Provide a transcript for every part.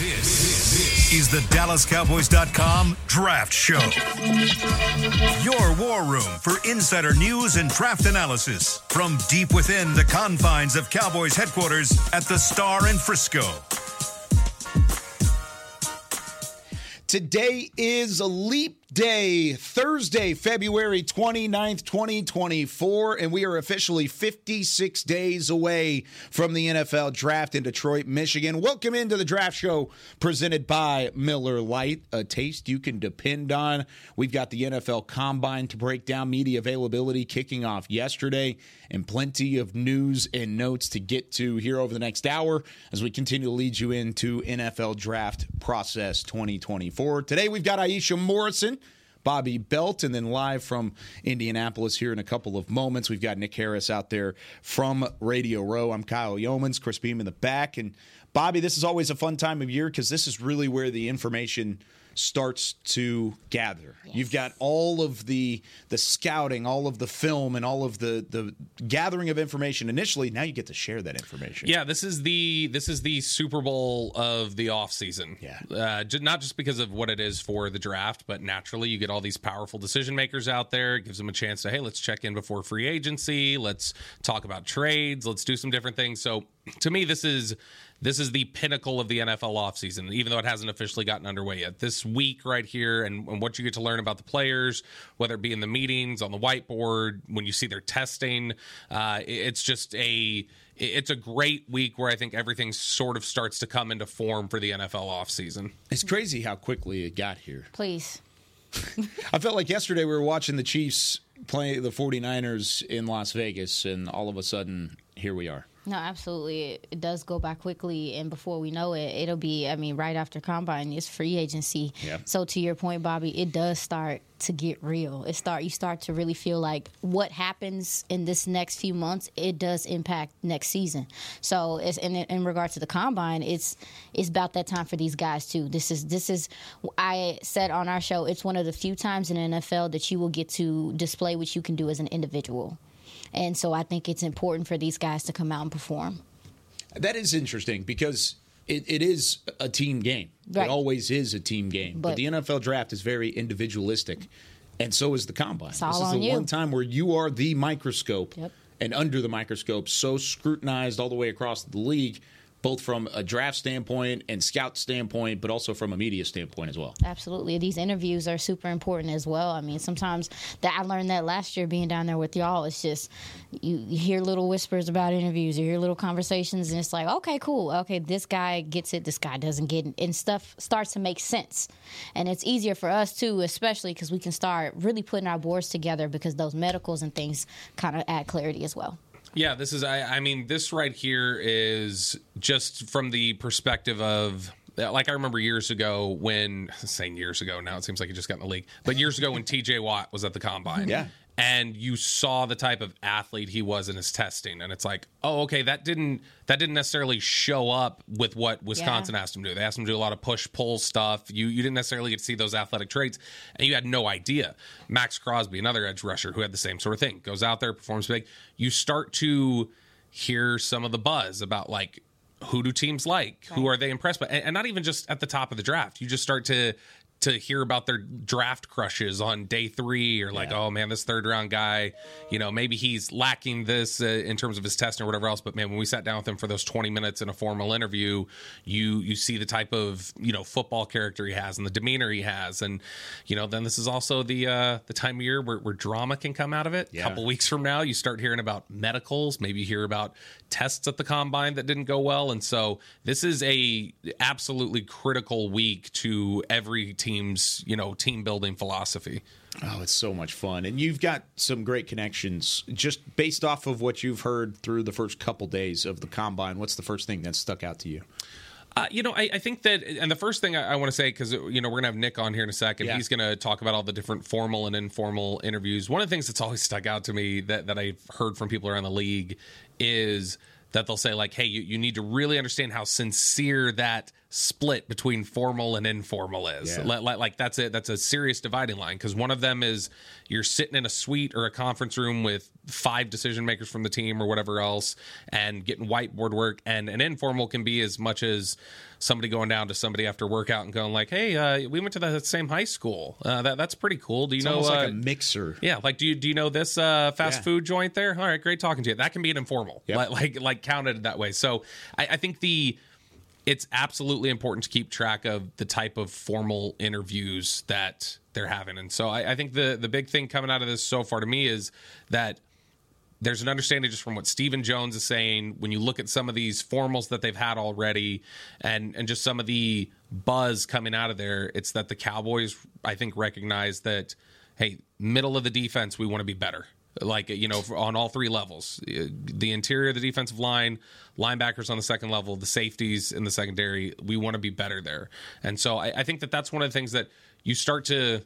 This is the DallasCowboys.com Draft Show. Your war room for insider news and draft analysis from deep within the confines of Cowboys headquarters at the Star in Frisco. Today is a leap day, Thursday, February 29th, 2024, and we are officially 56 days away from the NFL draft in Detroit, Michigan. Welcome into the draft show presented by Miller Lite, a taste you can depend on. We've got the NFL Combine to break down media availability kicking off yesterday, and plenty of news and notes to get to here over the next hour as we continue to lead you into NFL draft process 2024. Today we've got Aisha Morrison. Bobby Belt, and then live from Indianapolis here in a couple of moments. We've got Nick Harris out there from Radio Row. I'm Kyle Youmans, Chris Beam in the back. And Bobby, this is always a fun time of year because this is really where the information starts to gather. Yes. You've got all of the the scouting, all of the film, and all of the the gathering of information initially. Now you get to share that information. Yeah, this is the this is the Super Bowl of the off season. Yeah, uh, not just because of what it is for the draft, but naturally you get all these powerful decision makers out there. It gives them a chance to hey, let's check in before free agency. Let's talk about trades. Let's do some different things. So to me, this is this is the pinnacle of the NFL offseason, even though it hasn't officially gotten underway yet. This week, right here, and, and, what you get to learn about the players, whether it be in the meetings, on the whiteboard, when you see their testing, uh, it's just a it's a great week where I think everything sort of starts to come into form for the NFL offseason. It's crazy how quickly it got here. Please. I felt like yesterday we were watching the Chiefs play the 49ers in Las Vegas, and all of a sudden, here we are. No, absolutely. It, it, does go by quickly, and before we know it, it'll be. I mean, right after combine, it's free agency. Yeah. So to your point, Bobby, it does start to get real. It start you start to really feel like what happens in this next few months, it does impact next season. So it's in in regard to the combine, it's it's about that time for these guys too. This is this is I said on our show, it's one of the few times in the NFL that you will get to display what you can do as an individual. And so I think it's important for these guys to come out and perform. That is interesting because it, it is a team game. Right. It always is a team game. But, but, the NFL draft is very individualistic, and so is the combine. This is the you. one time where you are the microscope yep. and under the microscope, so scrutinized all the way across the league both from a draft standpoint and scout standpoint, but also from a media standpoint as well. Absolutely. These interviews are super important as well. I mean, sometimes that I learned that last year being down there with y'all. It's just you, you hear little whispers about interviews, you hear little conversations, and it's like, okay, cool. Okay, this guy gets it, this guy doesn't get it. And stuff starts to make sense. And it's easier for us too, especially because we can start really putting our boards together because those medicals and things kind of add clarity as well. Yeah, this is. I, I mean, this right here is just from the perspective of like I remember years ago when saying years ago now it seems like he just got in the league, but years ago when T.J. Watt was at the combine, yeah, and you saw the type of athlete he was in his testing and it's like oh okay that didn't that didn't necessarily show up with what wisconsin yeah. asked him to do they asked him to do a lot of push pull stuff you you didn't necessarily get to see those athletic traits and you had no idea max crosby another edge rusher who had the same sort of thing goes out there performs big you start to hear some of the buzz about like who do teams like? Right. Who are they impressed by? And, and, not even just at the top of the draft. You just start to to hear about their draft crushes on day three or like, yeah. oh man, this third round guy, you know, maybe he's lacking this uh, in terms of his testing or whatever else. But man, when we sat down with him for those 20 minutes in a formal interview, you you see the type of you know football character he has and the demeanor he has, and you know, then this is also the uh, the time of year where, where drama can come out of it. Yeah. A couple weeks from now, you start hearing about medicals, maybe you hear about tests at the combine that didn't go well, and so this is a absolutely critical week to every team team's you know team building philosophy. Oh, it's so much fun, and you've got some great connections just based off of what you've heard through the first couple days of the combine. What's the first thing that stuck out to you? Uh, you know, I, I, think that, and the first thing I, I want to say, because you know we're gonna have Nick on here in a second. Yeah. He's gonna talk about all the different formal and informal interviews. One of the things that's always stuck out to me that that I've heard from people around the league is that they'll say like, "Hey, you, you need to really understand how sincere that split between formal and informal is. Yeah. Like, like that's a that's a serious dividing line because one of them is you're sitting in a suite or a conference room with five decision makers from the team or whatever else and getting whiteboard work, and an informal can be as much as somebody going down to somebody after workout and going like, "Hey, uh, we went to the same high school. Uh, that that's pretty cool. Do you It's know?" almost uh, like a mixer. yeah, like do you do you know this uh, fast Yeah. food joint there? All right, great talking to you. That can be an informal, Yep. like, like like counted that way. So I, I think the it's absolutely important to keep track of the type of formal interviews that they're having, and so I, I think the the big thing coming out of this so far to me is that there's an understanding just from what Stephen Jones is saying when you look at some of these formals that they've had already and and just some of the buzz coming out of there it's that the Cowboys I think recognize that hey middle of the defense we want to be better like you know on all three levels Uh, the interior the defensive line linebackers on the second level the safeties in the secondary we want to be better there and so I, I think that that's one of the things that you start to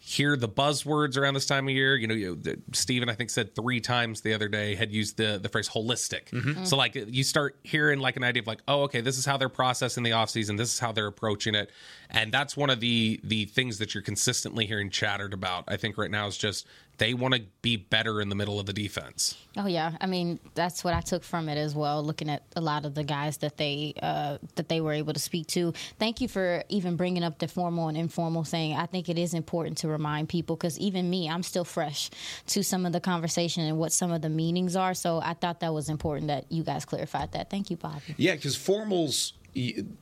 hear the buzzwords around this time of year. You know, you, Stephen, I think, said three times the other day had used the the phrase holistic. So like you start hearing like an idea of like, oh, okay, this is how they're processing the offseason. This is how they're approaching it. And that's one of the the things that you're consistently hearing chattered about. I think right now is just they want to be better in the middle of the defense. Oh yeah, I mean that's what I took from it as well. Looking at a lot of the guys that they uh, that they were able to speak to. Thank you for even bringing up the formal and informal thing. I think it is important to remind people because even me, I'm still fresh to some of the conversation and what some of the meanings are. So I thought that was important that you guys clarified that. Thank you, Bobby. Yeah, because formals, y-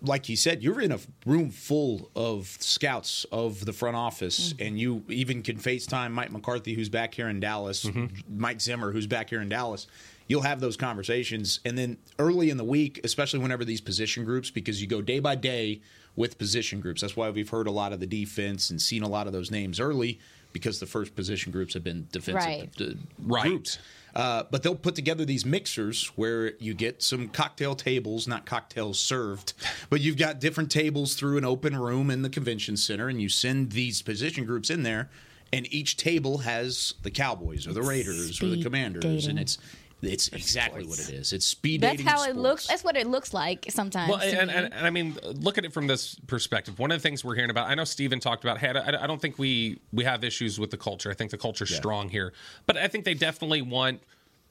like you said, you're in a room full of scouts of the front office, mm-hmm. and you even can FaceTime Mike McCarthy, who's back here in Dallas, mm-hmm. Mike Zimmer, who's back here in Dallas. You'll have those conversations. And then early in the week, especially whenever these position groups, because you go day by day with position groups. That's why we've heard a lot of the defense and seen a lot of those names early because the first position groups have been defensive Right. Right. groups. Uh, but they'll put together these mixers where you get some cocktail tables, not cocktails served, but you've got different tables through an open room in the convention center, and you send these position groups in there, and each table has the Cowboys or the Raiders or the Commanders, dating. and it's it's exactly what it is. It's speed That's dating. how of it looks. That's what it looks like sometimes. Well, and, and, and I mean, look at it from this perspective. One of the things we're hearing about, I know Stephen talked about, hey, I, I don't think we we have issues with the culture. I think the culture's strong here, but I think they definitely want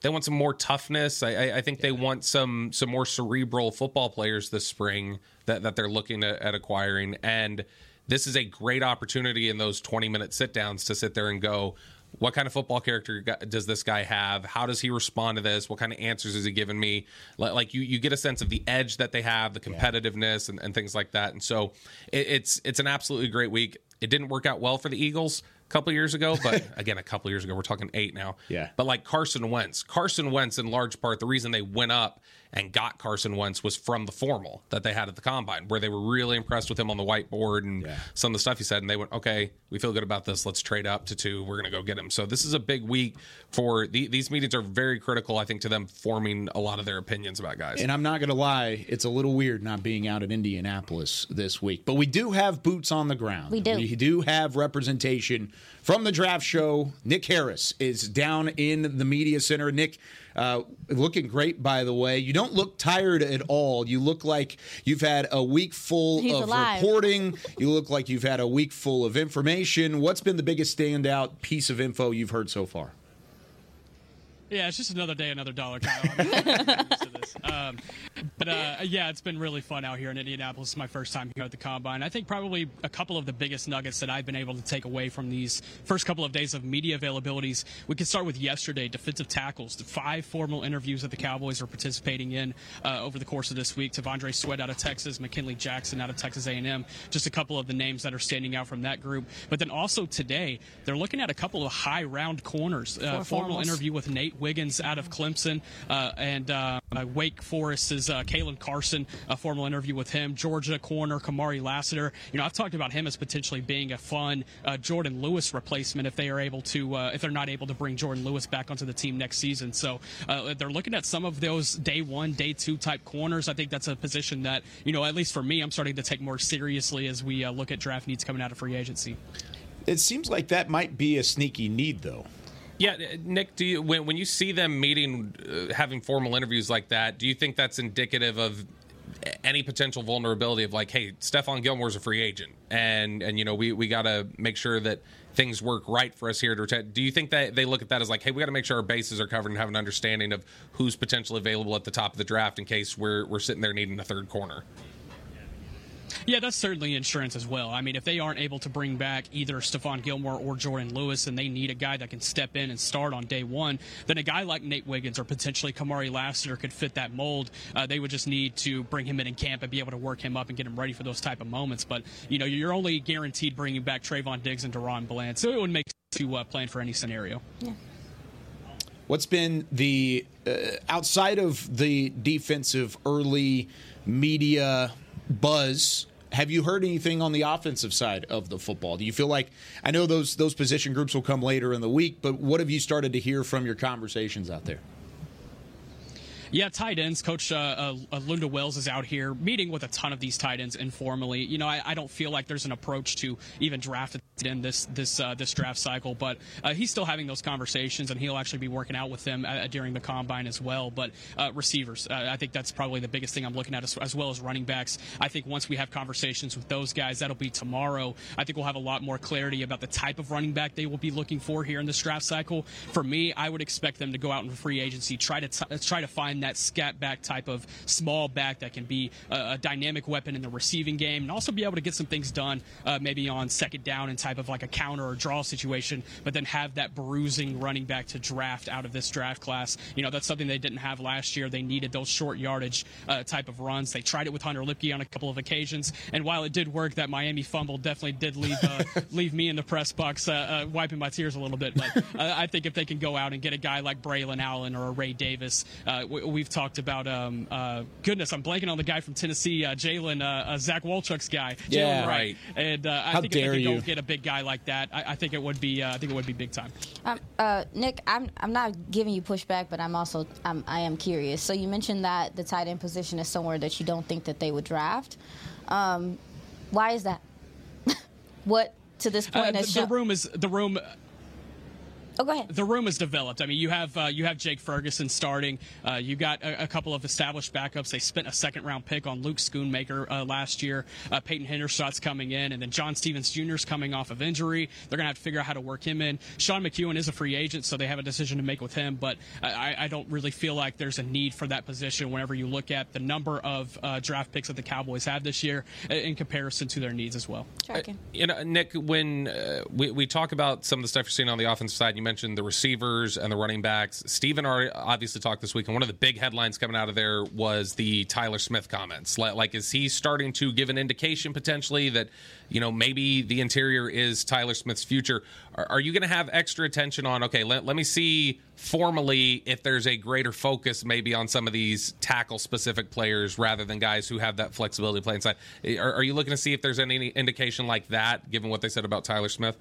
they want some more toughness. I, I, I think they want some some more cerebral football players this spring that that they're looking at, at acquiring, and this is a great opportunity in those twenty minute sit downs to sit there and go. What kind of football character does this guy have? How does he respond to this? What kind of answers is he giving me? Like you, you get a sense of the edge that they have, the competitiveness, and, and things like that. And so it, it's it's an absolutely great week. It didn't work out well for the Eagles a couple years ago, but again, a couple years ago, we're talking eight now. Yeah. But like Carson Wentz, Carson Wentz, in large part, the reason they went up and got Carson Wentz was from the formal that they had at the combine, where they were really impressed with him on the whiteboard and Yeah. some of the stuff he said. And they went, okay, we feel good about this. Let's trade up to two. We're going to go get him. So this is a big week for the, these meetings are very critical, I think, to them forming a lot of their opinions about guys. And I'm not going to lie, it's a little weird not being out in Indianapolis this week. But we do have boots on the ground. We do. We do have representation from the draft show. Nick Harris is down in the media center. Nick, uh, looking great, by the way. You don't look tired at all. You look like you've had a week full He's of alive. reporting. You look like you've had a week full of information. What's been the biggest standout piece of info you've heard so far? Yeah, it's just another day, another dollar, Kyle. I'm to this. Um, but uh, yeah, it's been really fun out here in Indianapolis. It's my first time here at the combine. I think probably a couple of the biggest nuggets that I've been able to take away from these first couple of days of media availabilities. We can start with yesterday, defensive tackles. The five formal interviews that the Cowboys are participating in uh, over the course of this week. T'Vondre Sweat out of Texas, McKinley Jackson out of Texas A&M. Just a couple of the names that are standing out from that group. But then also today, they're looking at a couple of high round corners. Uh, formal interview with Nate Wiggins out of Clemson, uh, and uh, uh, Wake Forest's uh, Caelen Carson, a formal interview with him. Georgia corner Kamari Lassiter. You know, I've talked about him as potentially being a fun uh, Jourdan Lewis replacement if they are able to, uh, if they're not able to bring Jourdan Lewis back onto the team next season. So they're looking at some of those day one, day two type corners. I think that's a position that, you know, at least for me, I'm starting to take more seriously as we look at draft needs coming out of free agency. It seems like that might be a sneaky need, though. Yeah, Nick, do you when when you see them meeting, uh, having formal interviews like that, do you think that's indicative of any potential vulnerability of like, hey, Stephon Gilmore's a free agent, and and you know we we got to make sure that things work right for us here to retain. Do you think that they look at that as like, hey, we got to make sure our bases are covered and have an understanding of who's potentially available at the top of the draft in case we're we're sitting there needing a third corner? Yeah, that's certainly insurance as well. I mean, if they aren't able to bring back either Stephon Gilmore or Jourdan Lewis and they need a guy that can step in and start on day one, then a guy like Nate Wiggins or potentially Kamari Lassiter could fit that mold. Uh, they would just need to bring him in in camp and be able to work him up and get him ready for those type of moments. But, you know, you're only guaranteed bringing back Trevon Diggs and DaRon Bland, so it would make sense to uh, plan for any scenario. Yeah. What's been the uh, outside of the defensive early media buzz? Have you heard anything on the offensive side of the football? Do you feel like I know those those position groups will come later in the week, but what have you started to hear from your conversations out there? Yeah, tight ends. Coach uh, uh, Lunda Wells is out here meeting with a ton of these tight ends informally. You know, I, I don't feel like there's an approach to even draft in this this uh, this draft cycle, but uh, he's still having those conversations, and he'll actually be working out with them uh, during the combine as well. But uh, receivers, I think that's probably the biggest thing I'm looking at, as, as, well as running backs. I think once we have conversations with those guys, that'll be tomorrow. I think we'll have a lot more clarity about the type of running back they will be looking for here in this draft cycle. For me, I would expect them to go out in free agency, try to t- try to find that scat back type of small back that can be a, a, dynamic weapon in the receiving game and also be able to get some things done uh, maybe on second down and type of like a counter or draw situation, but then have that bruising running back to draft out of this draft class. You know, that's something they didn't have last year. They needed those short yardage uh, type of runs. They tried it with Hunter Luepke on a couple of occasions, and while it did work, that Miami fumble definitely did leave uh, leave me in the press box uh, uh, wiping my tears a little bit. But I think if they can go out and get a guy like Braylon Allen or a Ray Davis, we, have talked about um, uh, goodness, I'm blanking on the guy from Tennessee, uh, Jalen, uh, uh Zach Walchuk's guy. Yeah, Jalen right. And uh, I How think dare if they you. go get a big guy like that, I, I think it would be, uh, I think it would be big time. Um, Nick, I'm I'm not giving you pushback, but I'm also I'm, I am curious. So you mentioned that the tight end position is somewhere that you don't think that they would draft. Um, why is that? what to this point the, has the room is the room Oh, go ahead. The room is developed. I mean, you have uh, you have Jake Ferguson starting. Uh, you got a, a, couple of established backups. They spent a second round pick on Luke Schoonmaker uh, last year. Uh, Peyton Hendershot's coming in, and then John Stephens Jr. is coming off of injury. They're going to have to figure out how to work him in. Sean McKeon is a free agent, so they have a decision to make with him. But I, I don't really feel like there's a need for that position whenever you look at the number of uh, draft picks that the Cowboys have this year in comparison to their needs as well. Tracking. you know, Nick, when we, we talk about some of the stuff you're seeing on the offensive side, you mentioned the receivers and the running backs. Stephen are obviously talked this week, and one of the big headlines coming out of there was the Tyler Smith comments. Like, is he starting to give an indication potentially that, you know, maybe the interior is Tyler Smith's future? Are, are you going to have extra attention on, okay, let, let me see formally if there's a greater focus maybe on some of these tackle specific players rather than guys who have that flexibility to play inside? Are, are you looking to see if there's any indication like that, given what they said about Tyler Smith?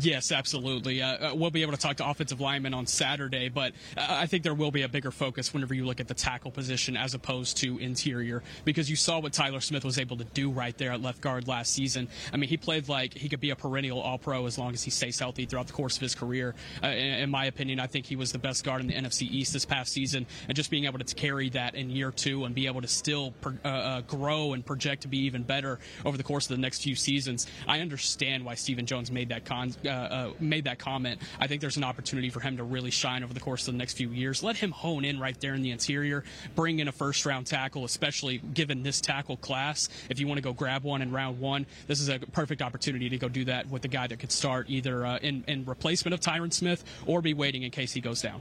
Yes, absolutely. Uh, uh, we'll be able to talk to offensive linemen on Saturday, but uh, I think there will be a bigger focus whenever you look at the tackle position as opposed to interior because you saw what Tyler Smith was able to do right there at left guard last season. I mean, he played like he could be a perennial All Pro as long as he stays healthy throughout the course of his career. Uh, in, my opinion, I think he was the best guard in the NFC East this past season, and just being able to carry that in year two and be able to still uh, uh, grow and project to be even better over the course of the next few seasons. I understand why Stephen Jones made that con uh, uh, made that comment. I think there's an opportunity for him to really shine over the course of the next few years. Let him hone in right there in the interior. Bring in a first round tackle, especially given this tackle class. If you want to go grab one in round one, this is a perfect opportunity to go do that with a guy that could start either uh, in, in replacement of Tyron Smith or be waiting in case he goes down.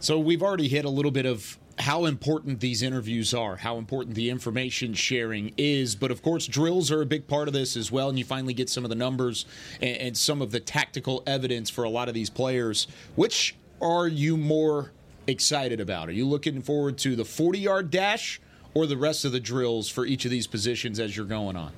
So we've already hit a little bit of how important these interviews are, how important the information sharing is. But of course, drills are a big part of this as well. And you finally get some of the numbers and, and some of the tactical evidence for a lot of these players. Which are you more excited about? Are you looking forward to the 40 yard dash or the rest of the drills for each of these positions as you're going on?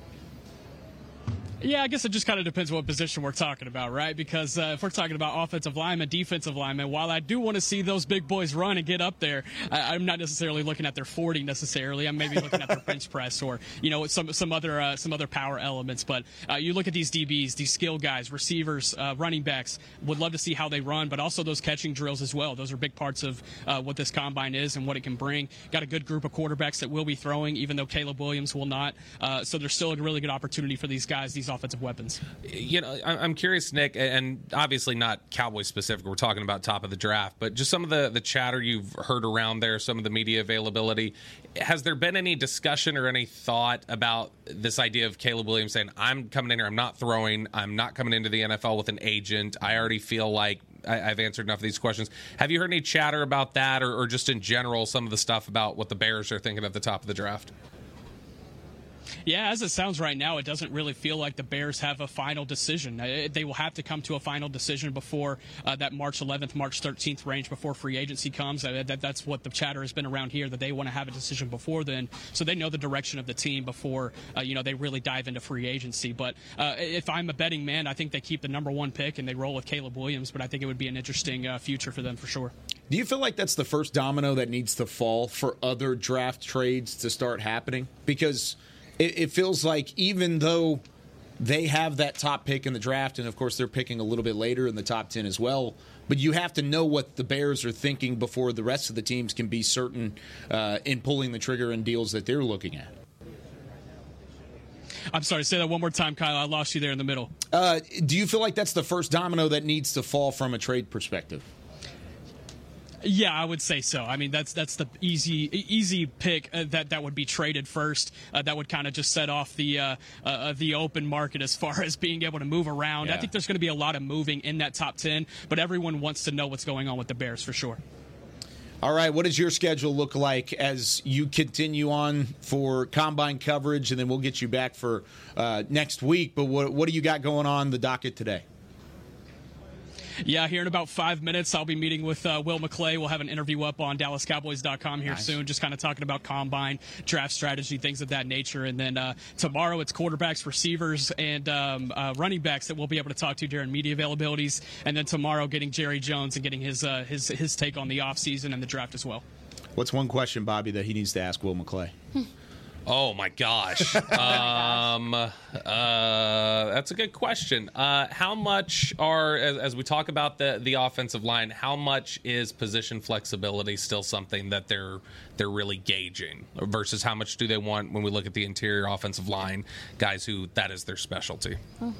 Yeah, I guess it just kind of depends what position we're talking about, right? Because uh, if we're talking about offensive lineman, defensive lineman, while I do want to see those big boys run and get up there, I, am not necessarily looking at their 40 necessarily. I'm maybe looking at their bench press or you know some some other uh, some other power elements. But uh, you look at these DBs, these skill guys, receivers, uh, running backs. Would love to see how they run, but also those catching drills as well. Those are big parts of uh, what this combine is and what it can bring. Got a good group of quarterbacks that will be throwing, even though Caleb Williams will not. Uh, so there's still a really good opportunity for these guys, these offensive weapons. You know, I'm curious, Nick, and obviously not Cowboys specific. We're talking about top of the draft, but just some of the the chatter you've heard around there, some of the media availability. Has there been any discussion or any thought about this idea of Caleb Williams saying, "I'm coming in here, I'm not throwing, I'm not coming into the NFL with an agent. I already feel like I, have answered enough of these questions." Have you heard any chatter about that, or, or just in general, some of the stuff about what the Bears are thinking at the top of the draft? Yeah, as it sounds right now, it doesn't really feel like the Bears have a final decision. Uh, they will have to come to a final decision before uh, that March 11th, March 13th range before free agency comes. Uh, that, that's what the chatter has been around here that they want to have a decision before then, so they know the direction of the team before uh, you know they really dive into free agency. But uh, if I'm a betting man, I think they keep the number one pick and they roll with Caleb Williams. But I think it would be an interesting uh, future for them for sure. Do you feel like that's the first domino that needs to fall for other draft trades to start happening? Because it, it feels like even though they have that top pick in the draft, and of course they're picking a little bit later in the top 10 as well. But you have to know what the Bears are thinking before the rest of the teams can be certain uh, in pulling the trigger in deals that they're looking at. I'm sorry, say that one more time, Kyle. I lost you there in the middle. Uh, do you feel like that's the first domino that needs to fall from a trade perspective? Yeah, I would say so. I mean, that's that's the easy easy pick uh, that that would be traded first. Uh, that would kind of just set off the uh, uh, the open market as far as being able to move around. Yeah. I think there's going to be a lot of moving in that top ten, but everyone wants to know what's going on with the Bears for sure. All right, what does your schedule look like as you continue on for combine coverage, and then we'll get you back for uh, next week. But what what do you got going on the docket today? Yeah, here in about five minutes, I'll be meeting with uh, Will McClay. We'll have an interview up on DallasCowboys.com here nice. soon, just kind of talking about combine, draft strategy, things of that nature. And then uh, tomorrow, it's quarterbacks, receivers, and um, uh, running backs that we'll be able to talk to during media availabilities. And then tomorrow, getting Jerry Jones and getting his uh, his his take on the offseason and the draft as well. What's one question, Bobby, that he needs to ask Will McClay? Oh my gosh. um, uh, that's a good question. Uh, how much are, as, as, we talk about the the offensive line, how much is position flexibility still something that they're they're really gauging versus how much do they want when we look at the interior offensive line guys who that is their specialty? Oh.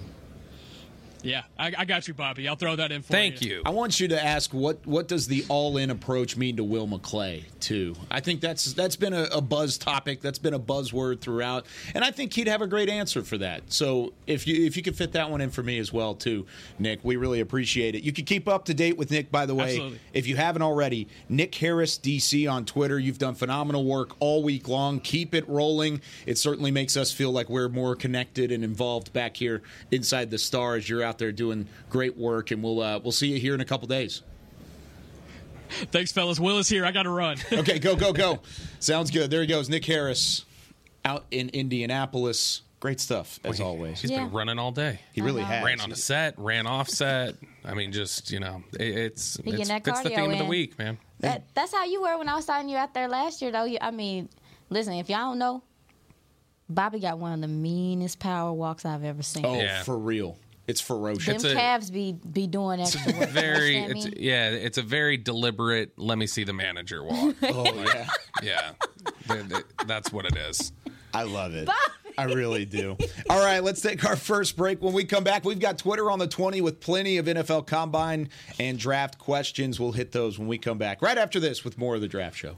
Yeah, I, I, got you, Bobby. I'll throw that in for you. Thank you. you. I want you to ask what what does the all in approach mean to Will McClay too? I think that's that's been a, a, buzz topic. That's been a buzzword throughout, and I think he'd have a great answer for that. So if you if you could fit that one in for me as well too, Nick, we really appreciate it. You can keep up to date with Nick, by the way, Absolutely. if you haven't already. Nick Harris DC on Twitter. You've done phenomenal work all week long. Keep it rolling. It certainly makes us feel like we're more connected and involved back here inside the stars. You're out out there doing great work, and we'll uh, we'll see you here in a couple days. Thanks, fellas. Will is here. I got to run. okay, go, go, go. Sounds good. There he goes. Nick Harris out in Indianapolis. Great stuff, as well, always. He's yeah. been running all day. He really has. Ran on a set, ran off set. I mean, just, you know, it, it's, it's, it's the theme in. of the week, man. That, that's how you were when I was signing you out there last year, though. I mean, listen, if y'all don't know, Bobby got one of the meanest power walks I've ever seen. Oh, yeah. for real. It's ferocious. Them calves be be doing extra work. Very, it's, yeah, it's a very deliberate. Let me see the manager walk. oh yeah, yeah, that's what it is. I love it. I really do. All right, let's take our first break. When we come back, we've got Twitter on the 20 with plenty of NFL combine and draft questions. We'll hit those when we come back right after this with more of the draft show.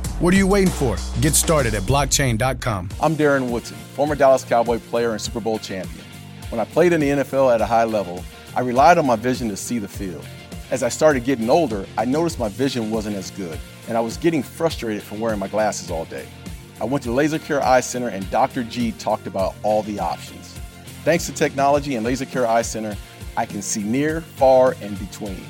What are you waiting for? Get started at blockchain.com. I'm Darren Woodson, former Dallas Cowboy player and Super Bowl champion. When I played in the NFL at a high level, I relied on my vision to see the field. As I started getting older, I noticed my vision wasn't as good, and I was getting frustrated from wearing my glasses all day. I went to Laser Care Eye Center, and Dr. G talked about all the options. Thanks to technology and Laser Care Eye Center, I can see near, far, and between.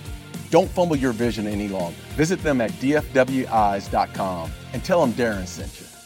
Don't fumble your vision any longer. Visit them at dfwis.com and tell them Darren sent you.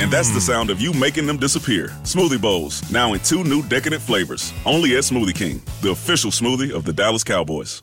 And that's the sound of you making them disappear. Smoothie Bowls, now in two new decadent flavors. Only at Smoothie King, the official smoothie of the Dallas Cowboys.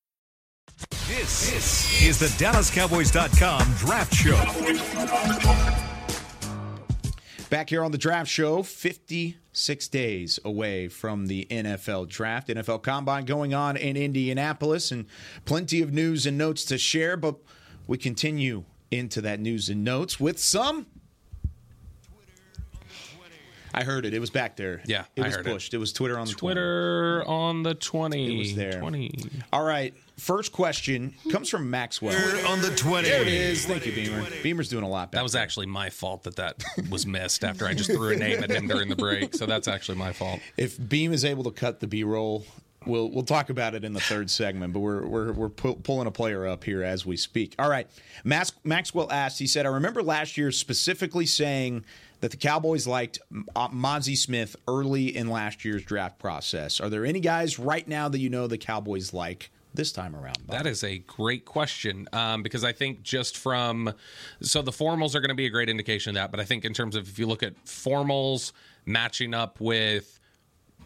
This, this is the DallasCowboys.com Draft Show. Back here on the Draft Show, 56 days away from the NFL Draft. NFL Combine going on in Indianapolis, and plenty of news and notes to share. But we continue into that news and notes with some. I heard it. It was back there. Yeah, it I was heard it. pushed. It. was Twitter on the 20. Twitter on the 20. It was there. 20. All right. First question comes from Maxwell. Twitter on the 20. There it is. Thank you, Beamer. Beamer's doing a lot better. That was actually my fault that that was missed after I just threw a name at him during the break. So that's actually my fault. if Beam is able to cut the B roll, we'll we'll talk about it in the third segment. But we're we're we're pu- pulling a player up here as we speak. All right, Max, Maxwell asked. He said, "I remember last year specifically saying." That the Cowboys liked uh, Mazi Smith early in last year's draft process. Are there any guys right now that you know the Cowboys like this time around? Bob? That is a great question um, because I think just from so the formals are going to be a great indication of that, but I think in terms of if you look at formals matching up with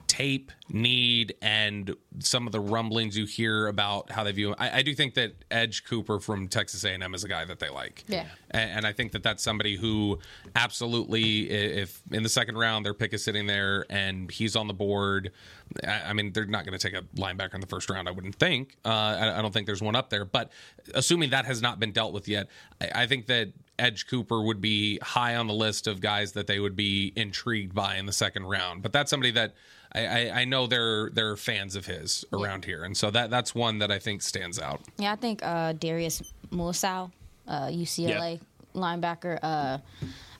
tape need and some of the rumblings you hear about how they view him. I, I do think that Edge Cooper from Texas A&M is a guy that they like. Yeah. And, and I think that that's somebody who absolutely, if in the second round their pick is sitting there and he's on the board, I, I mean, they're not going to take a linebacker in the first round, I wouldn't think. Uh, I, I don't think there's one up there. But assuming that has not been dealt with yet, I, I think that Edge Cooper would be high on the list of guys that they would be intrigued by in the second round. But that's somebody that I, I, I know they're they're fans of his around here, and so that that's one that I think stands out. Yeah, I think uh, Darius Muasau, uh, UCLA linebacker. Uh,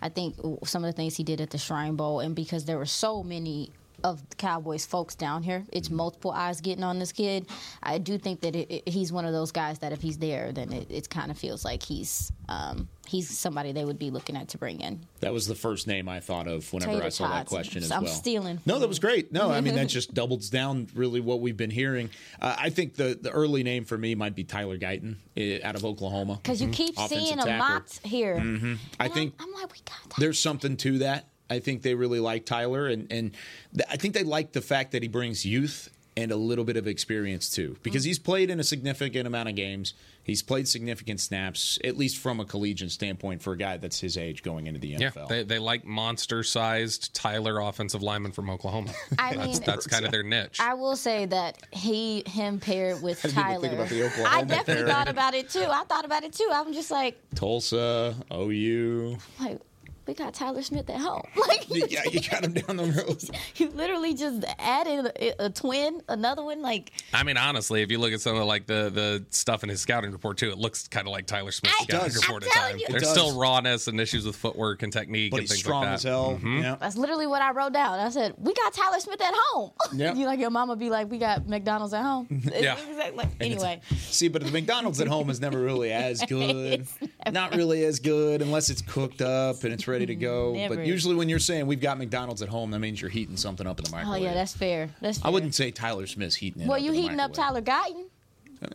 I think some of the things he did at the Shrine Bowl, and because there were so many of the Cowboys folks down here, it's multiple eyes getting on this kid. I do think that it, it- he's one of those guys that if he's there, then it, it kind of feels like he's um, he's somebody they would be looking at to bring in. That was the first name I thought of whenever I Tater saw that question as I'm well. stealing. No, that was great. No, I mean that just doubles down really what we've been hearing. Uh, I think the the early name for me might be Tyler Guyton uh, out of Oklahoma. Because you keep Offensive seeing a tackle. mocked here. Mhm. I think I'm like, we got there's something to that. I think they really like Tyler, and and th- I think they like the fact that he brings youth and a little bit of experience too, because mm-hmm. he's played in a significant amount of games. He's played significant snaps, at least from a collegiate standpoint, for a guy that's his age going into the NFL. Yeah, NFL. they, they like monster-sized Tyler offensive lineman from Oklahoma. I that's mean- that's kind of their niche. I will say that he him paired with I Tyler. think about the Oklahoma I definitely pairing. thought about it too. I thought about it too. I'm just like, Tulsa, OU. like we got Tyler Smith at home. Like, yeah, you got him down the road. you literally just added a, a twin, another one. Like, I mean, honestly, if you look at some of like the the stuff in his scouting report too, it looks kind of like Tyler Smith's I- scouting does. report I'm at times. you. There's It still rawness and issues with footwork and technique But and he's things strong like that. as hell. Mhm. Yeah. that's literally what I wrote down. I said, we got Tyler Smith at home. Yeah. you like your mama be like, we got McDonald's at home. Yeah. Exactly. Like, anyway, See, but the McDonald's at home is never really as good. Not really as good unless it's cooked up and it's ready to go. Never But usually when you're saying we've got McDonald's at home, that means you're heating something up in the microwave. oh yeah, that's fair. That's fair. I wouldn't say Tyler Smith's heating it Well, you heating up. Tyler Guyton?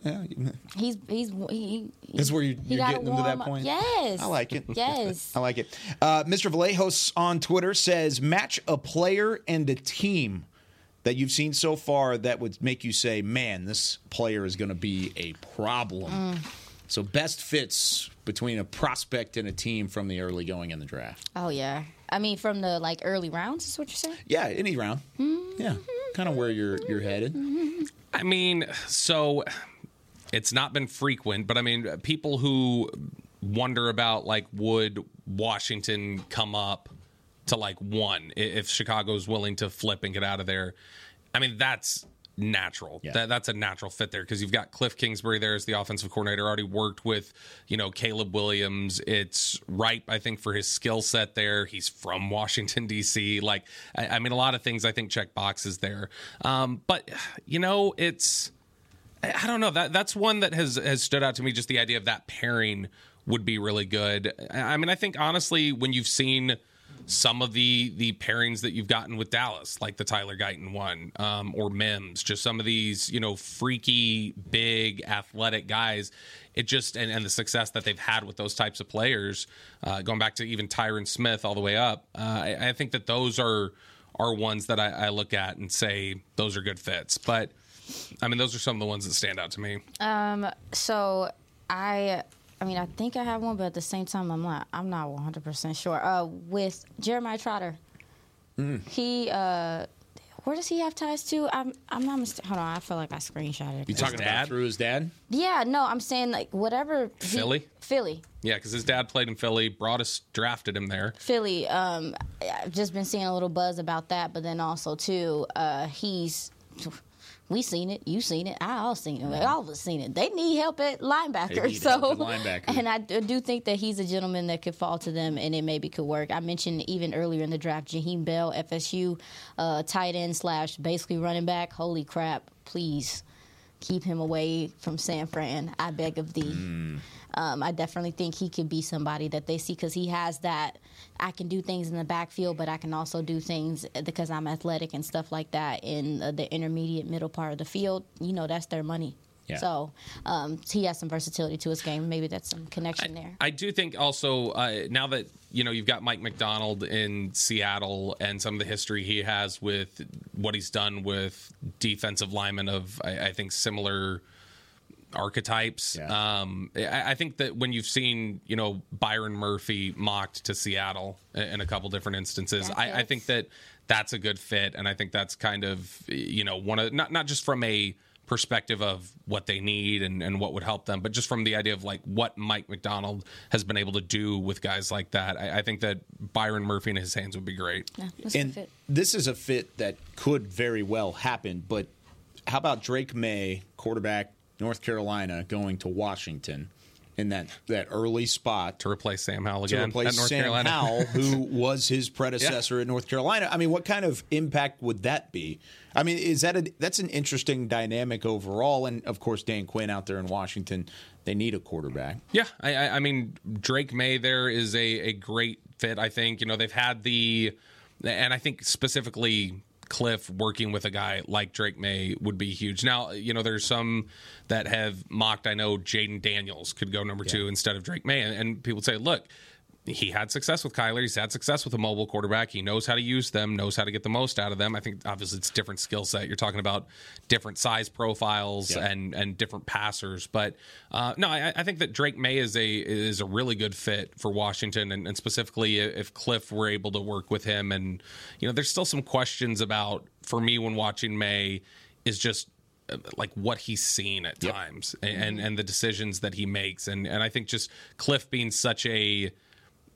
Yeah, you- He's he's he. he That's where you- you're getting them to that point? Yes, I like it. Yes. I like it. Uh, Mr. Vallejos on Twitter says, match a player and a team that you've seen so far that would make you say, man, this player is going to be a problem. Mm. So, best fits between a prospect and a team from the early going in the draft. Oh yeah. I mean, from the like early rounds, is what you're saying? Yeah, any round. Yeah, kind of where you're you're headed. I mean, so it's not been frequent, but I mean, people who wonder about like would Washington come up to like one if Chicago's willing to flip and get out of there. I mean, that's natural. That, that's a natural fit there because you've got Cliff Kingsbury there as the offensive coordinator. Already worked with you know Caleb Williams. It's ripe, I think, for his skill set there. He's from Washington D.C. Like, I, I mean, a lot of things I think check boxes there. Um, but you know, it's. I I don't know. That that's one that has has stood out to me. Just the idea of that pairing would be really good. I I mean, I think honestly, when you've seen some of the the pairings that you've gotten with Dallas, like the Tyler Guyton one, um, or Mims, just some of these you know freaky, big, athletic guys. It just and, and the success that they've had with those types of players, uh, going back to even Tyron Smith all the way up. Uh, I, I think that those are are ones that I, I look at and say those are good fits, but. I mean, those are some of the ones that stand out to me. Um. So I. I mean, I think I have one, but at the same time, I'm not. I'm not 100 percent sure. Uh, with Jeremiah Trotter, he. Uh, where does he have ties to? I'm. I'm not mistaken. Hold on. I feel like I screenshotted. You it. talking about through his dad? Yeah. No, I'm saying like whatever. he- Philly? Philly. Yeah, because his dad played in Philly, brought us, drafted him there. Philly. Um, I've just been seeing a little buzz about that, but then also too, uh, he's. We seen it, you seen it, I all seen it, all of us seen it. They need help at linebacker, need so help at linebacker. and I do do think that he's a gentleman that could fall to them, and it maybe could work. I mentioned even earlier in the draft, Jaheim Bell, FSU, uh, tight end slash basically running back. Holy crap! Please keep him away from San Fran. I beg of thee. Um, I definitely think he could be somebody that they see because he has that. I can do things in the backfield, but I can also do things because I'm athletic and stuff like that in uh, the intermediate middle part of the field. You know, that's their money. Yeah. So um, he has some versatility to his game. Maybe that's some connection there. I do think also uh, now that you know you've got Mike Macdonald in Seattle and some of the history he has with what he's done with defensive linemen of I, I think similar archetypes. Um, I, I think that when you've seen you know Byron Murphy mocked to Seattle in, in a couple different instances, I, I think that that's a good fit, and I think that's kind of you know one of not not just from a perspective of what they need and, and what would help them, but just from the idea of like what Mike Macdonald has been able to do with guys like that. I, I think that Byron Murphy in his hands would be great. Yeah, and this is a fit that could very well happen. But how about Drake Maye, quarterback, North Carolina, going to Washington in that, that early spot to replace Sam Howell to again replace at North Sam Carolina. Howell, who was his predecessor at North Carolina. I mean, what kind of impact would that be? I mean, is that a, that's an interesting dynamic overall? And of course, Dan Quinn out there in Washington, they need a quarterback. Yeah, I, I, I mean Drake Maye there is a, a great fit. I think you know they've had the, and I think specifically Cliff working with a guy like Drake Maye would be huge. Now you know there's some that have mocked. I know Jayden Daniels could go number two instead of Drake Maye, and, and people say, look. He had success with Kyler. He's had success with a mobile quarterback. He knows how to use them, knows how to get the most out of them. I think obviously it's different skill set. You're talking about different size profiles Yeah. and and different passers. But uh, no, I, I think that Drake Maye is a is a really good fit for Washington, and, and specifically if Cliff were able to work with him. And you know, there's still some questions about for me when watching Maye is just uh, like what he's seen at times and, and and the decisions that he makes and and I think just Cliff being such a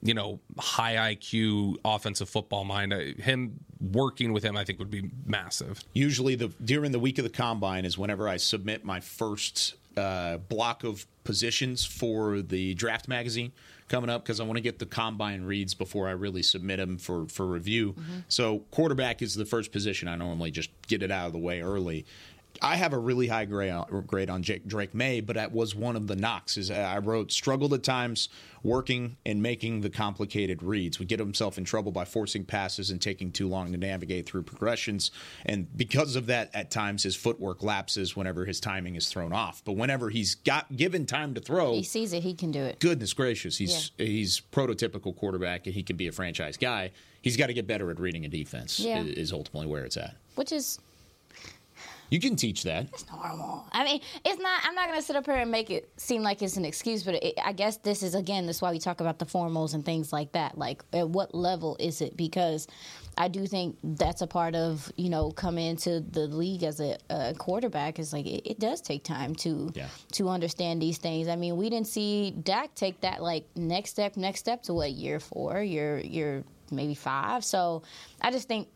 you know, high IQ offensive football mind. Uh, him working with him, I think, would be massive. Usually, the during the week of the combine is whenever I submit my first uh, block of positions for the draft magazine coming up because I want to get the combine reads before I really submit them for for review. Mm-hmm. So quarterback is the first position I normally just get it out of the way early. I have a really high grade on, grade on Jake, Drake Maye, but that was one of the knocks. Is I wrote struggled at times working and making the complicated reads. Would get himself in trouble by forcing passes and taking too long to navigate through progressions, and because of that, at times his footwork lapses whenever his timing is thrown off. But whenever he's got given time to throw, he sees it. He can do it. Goodness gracious, he's yeah. he's prototypical quarterback, and he can be a franchise guy. He's got to get better at reading a defense. Yeah. is ultimately where it's at. Which is you can teach that. It's normal. I mean, it's not. I'm not going to sit up here and make it seem like it's an excuse, but it, I guess this is again. That's why we talk about the formals and things like that. Like, at what level is it? Because I do think that's a part of you know coming into the league as a, a quarterback is like it, it, does take time to yeah. to understand these things. I mean, we didn't see Dak take that like next step, next step to what year four, year year maybe five. So I just think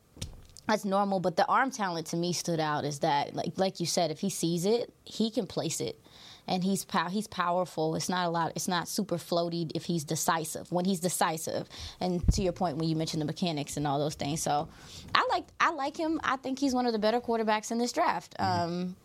that's normal. But the arm talent to me stood out is that, like like you said, if he sees it, he can place it, and he's pow- he's powerful. It's not a lot. It's not super floaty if he's decisive. When he's decisive, and to your point when you mentioned the mechanics and all those things, so I like I like him. I think he's one of the better quarterbacks in this draft. Mm-hmm. Um,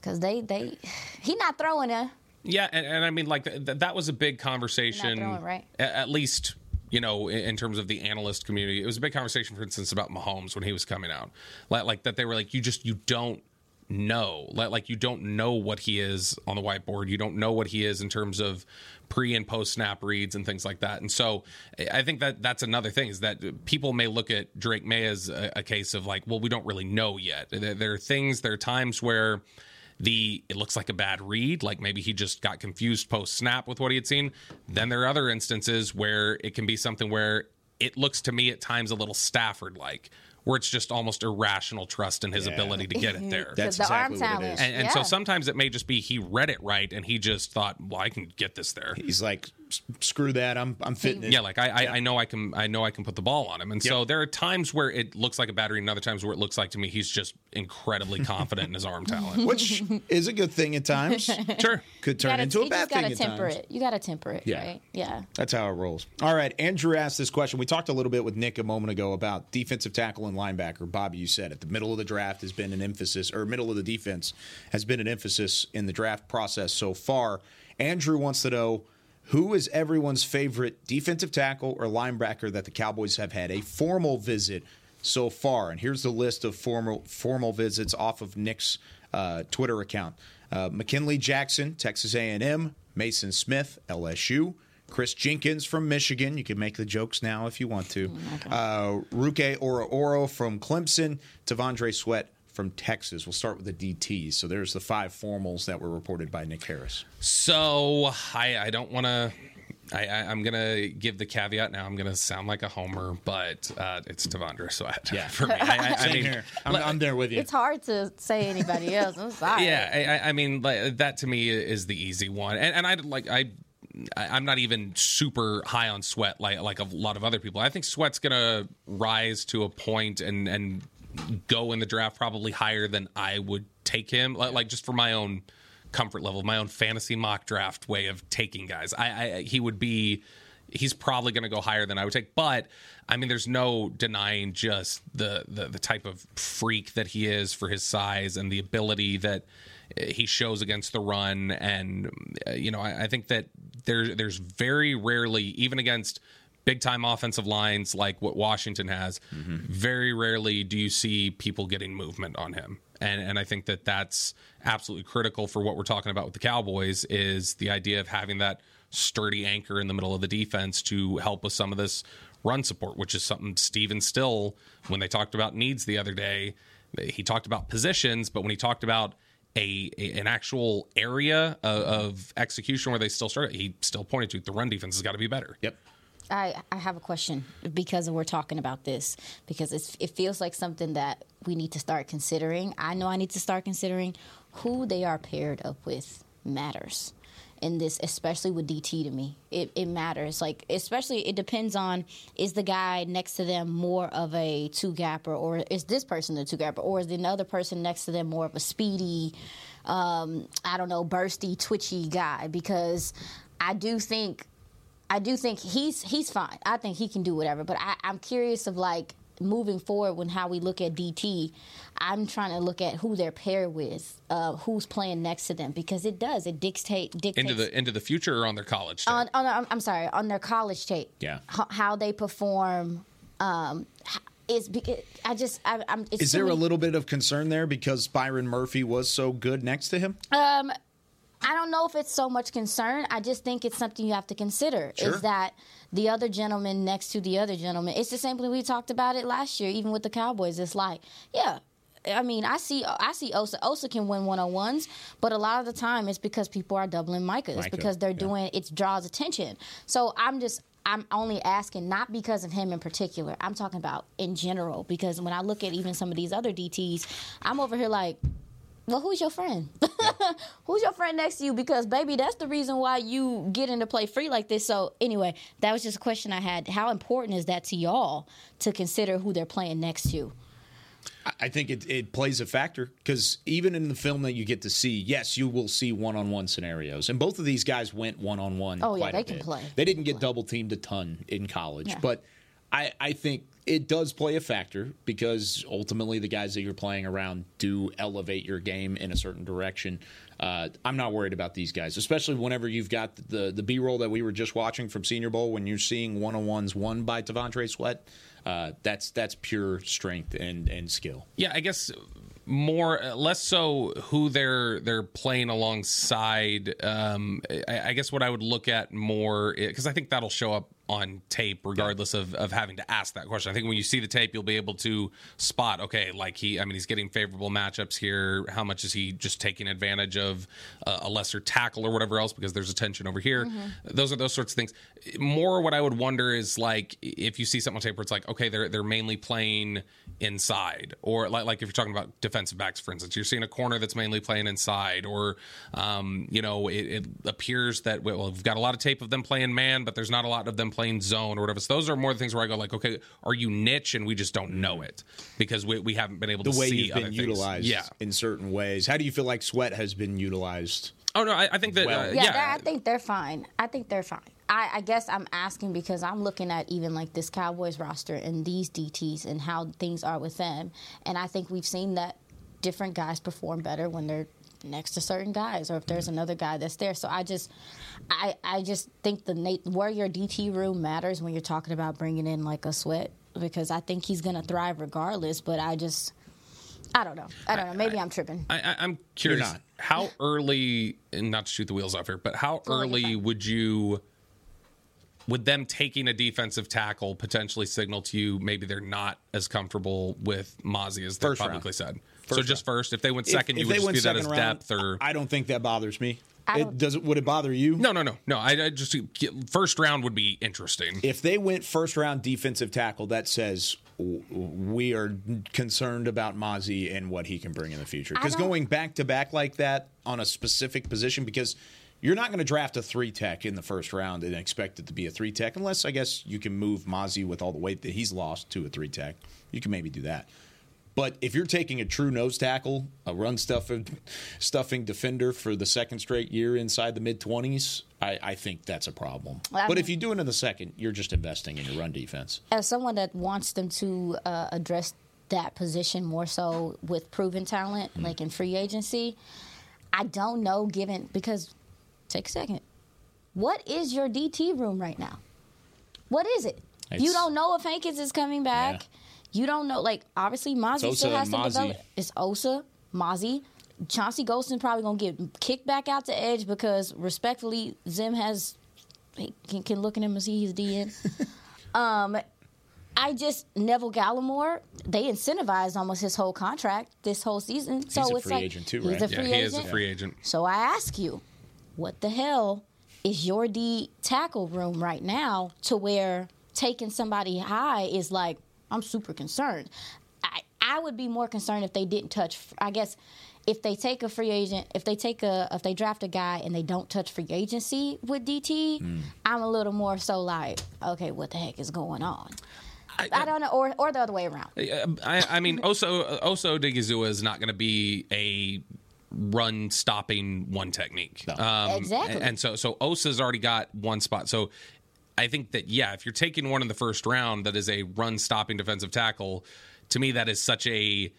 because they they he not throwing a yeah, and, and I mean like th- that was a big conversation, throwing, right? at least you know, in, in, terms of the analyst community. It was a big conversation, for instance, about Mahomes when he was coming out. Like, like that they were like, you just, you don't know. Like, you don't know what he is on the whiteboard. You don't know what he is in terms of pre and post snap reads and things like that. And so I think that that's another thing is that people may look at Drake Maye as a, a case of like, well, we don't really know yet. There, there are things, there are times where the it looks like a bad read, like maybe he just got confused post snap with what he had seen. Then there are other instances where it can be something where it looks to me at times a little Stafford like, where it's just almost irrational trust in his yeah. ability to get it there. That's the exactly what it is. And, and yeah. so sometimes it may just be he read it right and he just thought, well, I can get this there. He's like, screw that, I'm I'm fitting it. Yeah, like I, I, I, know I can I know I can put the ball on him. And yep. so there are times where it looks like a battery, and other times where it looks like to me he's just incredibly confident in his arm talent, which is a good thing at times. sure, could turn gotta, into a bad thing at temper times. It. You got to temper it. Yeah, right? yeah. That's how it rolls. All right, Andrew asked this question. We talked a little bit with Nick a moment ago about defensive tackle and linebacker. Bobby, you said at the middle of the draft has been an emphasis, or middle of the defense has been an emphasis in the draft process so far. Andrew wants to know who is everyone's favorite defensive tackle or linebacker that the Cowboys have had a formal visit so far? And here's the list of formal formal visits off of Nick's uh, Twitter account: uh, McKinley Jackson, Texas A&M; Maason Smith, LSU. Kris Jenkins from Michigan. You can make the jokes now if you want to. Uh, Ruke Orhorhoro from Clemson. T'Vondre Sweat from Texas. We'll start with the DTs. So there's the five formals that were reported by Nick Harris. So I, I don't want to. I, am gonna give the caveat now. I'm gonna sound like a homer, but uh, it's T'Vondre Sweat. Yeah, for me. I, I, I mean, here. I'm, I'm, there with you. It's hard to say anybody else. I'm sorry. Yeah, I, mean, like, that to me is the easy one, and, and I like I I'm not even super high on Sweat like like a lot of other people. I think Sweat's gonna rise to a point and and go in the draft probably higher than I would take him. Like, like just for my own comfort level, my own fantasy mock draft way of taking guys. I, I he would be he's probably going to go higher than I would take. But I mean, there's no denying just the, the the type of freak that he is for his size and the ability that he shows against the run. And uh, you know, I, I think that there there's very rarely, even against big time offensive lines like what Washington has, mm-hmm. very rarely do you see people getting movement on him. And and I think that that's absolutely critical for what we're talking about with the Cowboys is the idea of having that sturdy anchor in the middle of the defense to help with some of this run support, which is something Stephen Still when they talked about needs the other day, he talked about positions, but when he talked about a, a, an actual area of, of, execution where they still start. He still pointed to the run defense has got to be better. Yep. I, I have a question because we're talking about this because it feels like something that we need to start considering. I know I need to start considering who they are paired up with matters in this, especially with DT to me. It, it matters. Like, especially, it depends on is the guy next to them more of a two gapper, or is this person a two gapper, or is the other person next to them more of a speedy, um, I don't know, bursty, twitchy guy? Because I do think. I do think he's he's fine. I think he can do whatever. But I, I'm curious of like moving forward when how we look at DT, I'm trying to look at who they're paired with, uh, who's playing next to them, because it does it dictate dictates into the into the future or on their college. Tape? on, on I'm- I'm sorry on their college tape. Yeah. how, how they perform. Um, is because I just I, I'm. It's Is there a little bit of concern there because Byron Murphy was so good next to him? Um, I don't know if it's so much concern. I just think it's something you have to consider. Sure. Is that the other gentleman next to the other gentleman? It's the same thing we talked about it last year, even with the Cowboys. It's like, yeah. I mean, I see, I see Osa. Osa can win one on ones, but a lot of the time it's because people are doubling Micah. It's Micah, because they're doing it draws attention. So I'm just, I'm only asking not because of him in particular. I'm talking about in general because when I look at even some of these other DTs, I'm over here like, well, who's your friend? who's your friend next to you? Because baby, that's the reason why you get into play free like this. So anyway, that was just a question I had. How important is that to y'all to consider who they're playing next to? I- think it, it plays a factor because even in the film that you get to see, yes, you will see one on one scenarios. And both of these guys went one on one. Oh, yeah, they can bit. play. They didn't get double teamed a ton in college, Yeah. but I, I think it does play a factor because ultimately the guys that you're playing around do elevate your game in a certain direction. Uh, I'm not worried about these guys, especially whenever you've got the the B roll that we were just watching from Senior Bowl when you're seeing one on ones won by T'Vondre Sweat. Uh, that's that's pure strength and, and skill. Yeah, I guess more less so who they're they're playing alongside. Um, I, I guess what I would look at more because I think that'll show up on tape regardless of, of having to ask that question. I think when you see the tape, you'll be able to spot okay, like he, I mean, he's getting favorable matchups here. How much is he just taking advantage of uh, a lesser tackle or whatever else because there's attention over here? Those are those sorts of things. More what I would wonder is like if you see something on tape where it's like okay, they're they're mainly playing inside or like like if you're talking about defensive backs for instance you're seeing a corner that's mainly playing inside or um, you know it, it appears that well we've got a lot of tape of them playing man but there's not a lot of them playing zone or whatever so those are more the things where I go like okay are you niche and we just don't know it because we, we haven't been able the to way see you've been things. utilized yeah in certain ways. How do you feel like Sweat has been utilized? oh no I, I think that Well- uh, yeah, yeah, they're- I think they're fine. I think they're fine. I, I guess I'm asking because I'm looking at even like this Cowboys roster and these DTs and how things are with them, and I think we've seen that different guys perform better when they're next to certain guys or if there's another guy that's there. So I just, I I just think the Nate, where your DT room matters when you're talking about bringing in like a sweat because I think he's gonna thrive regardless. But I just. I don't know. I don't know. Maybe I, am tripping. I, I, I'm curious not. how early, and not to shoot the wheels off here, but how early would you, would them taking a defensive tackle potentially signal to you maybe they're not as comfortable with Mazi as they First round. publicly said? First so just first, if they went second, if, you if would they just went view that as second round, depth or I don't think that bothers me. I It don't- does. It, would it bother you? no, no, no, no. I, I just first round would be interesting. If they went first round defensive tackle, that says we are concerned about Mazi and what he can bring in the future. Because going back to back like that on a specific position, because you're not going to draft a three tech in the first round and expect it to be a three tech, unless I guess you can move Mazi with all the weight that he's lost to a three tech. You can maybe do that. But if you're taking a true nose tackle, a run stuffing, stuffing defender for the second straight year inside the mid 20s, I, I think that's a problem. Well, but mean- if you do it in the second, you're just investing in your run defense. as someone that wants them to uh, address that position more so with proven talent, Hmm. like in free agency, I don't know. Given because, take a second. What is your DT room right now? What is it? you don't know if Hankins is coming back. Yeah. You don't know. Like obviously, Mazi still has and to Mazi. develop. It's Osa, Mazi. Chauncey Golston probably gonna get kicked back out to edge because respectfully, Zim has he can, can look at him and see he's DN. um, I just Neville Gallimore. They incentivized almost his whole contract this whole season. So He's a it's free like agent too, he's right? a yeah, free he agent. is a free agent. So I ask you, what the hell is your D tackle room right now to where taking somebody high is like, I'm super concerned. I, I would be more concerned if they didn't touch, I guess, if they take a free agent, if they take a, if they draft a guy and they don't touch free agency with DT, Mm. I'm a little more so like, okay, what the heck is going on? I, don't know, or or the other way around. I, I mean, Oso Oso Odighizuwa is not going to be a run stopping one technique. Um, Exactly. And so so Osa's already got one spot. So I think that yeah, if you're taking one in the first round that is a run stopping defensive tackle, to me that is such a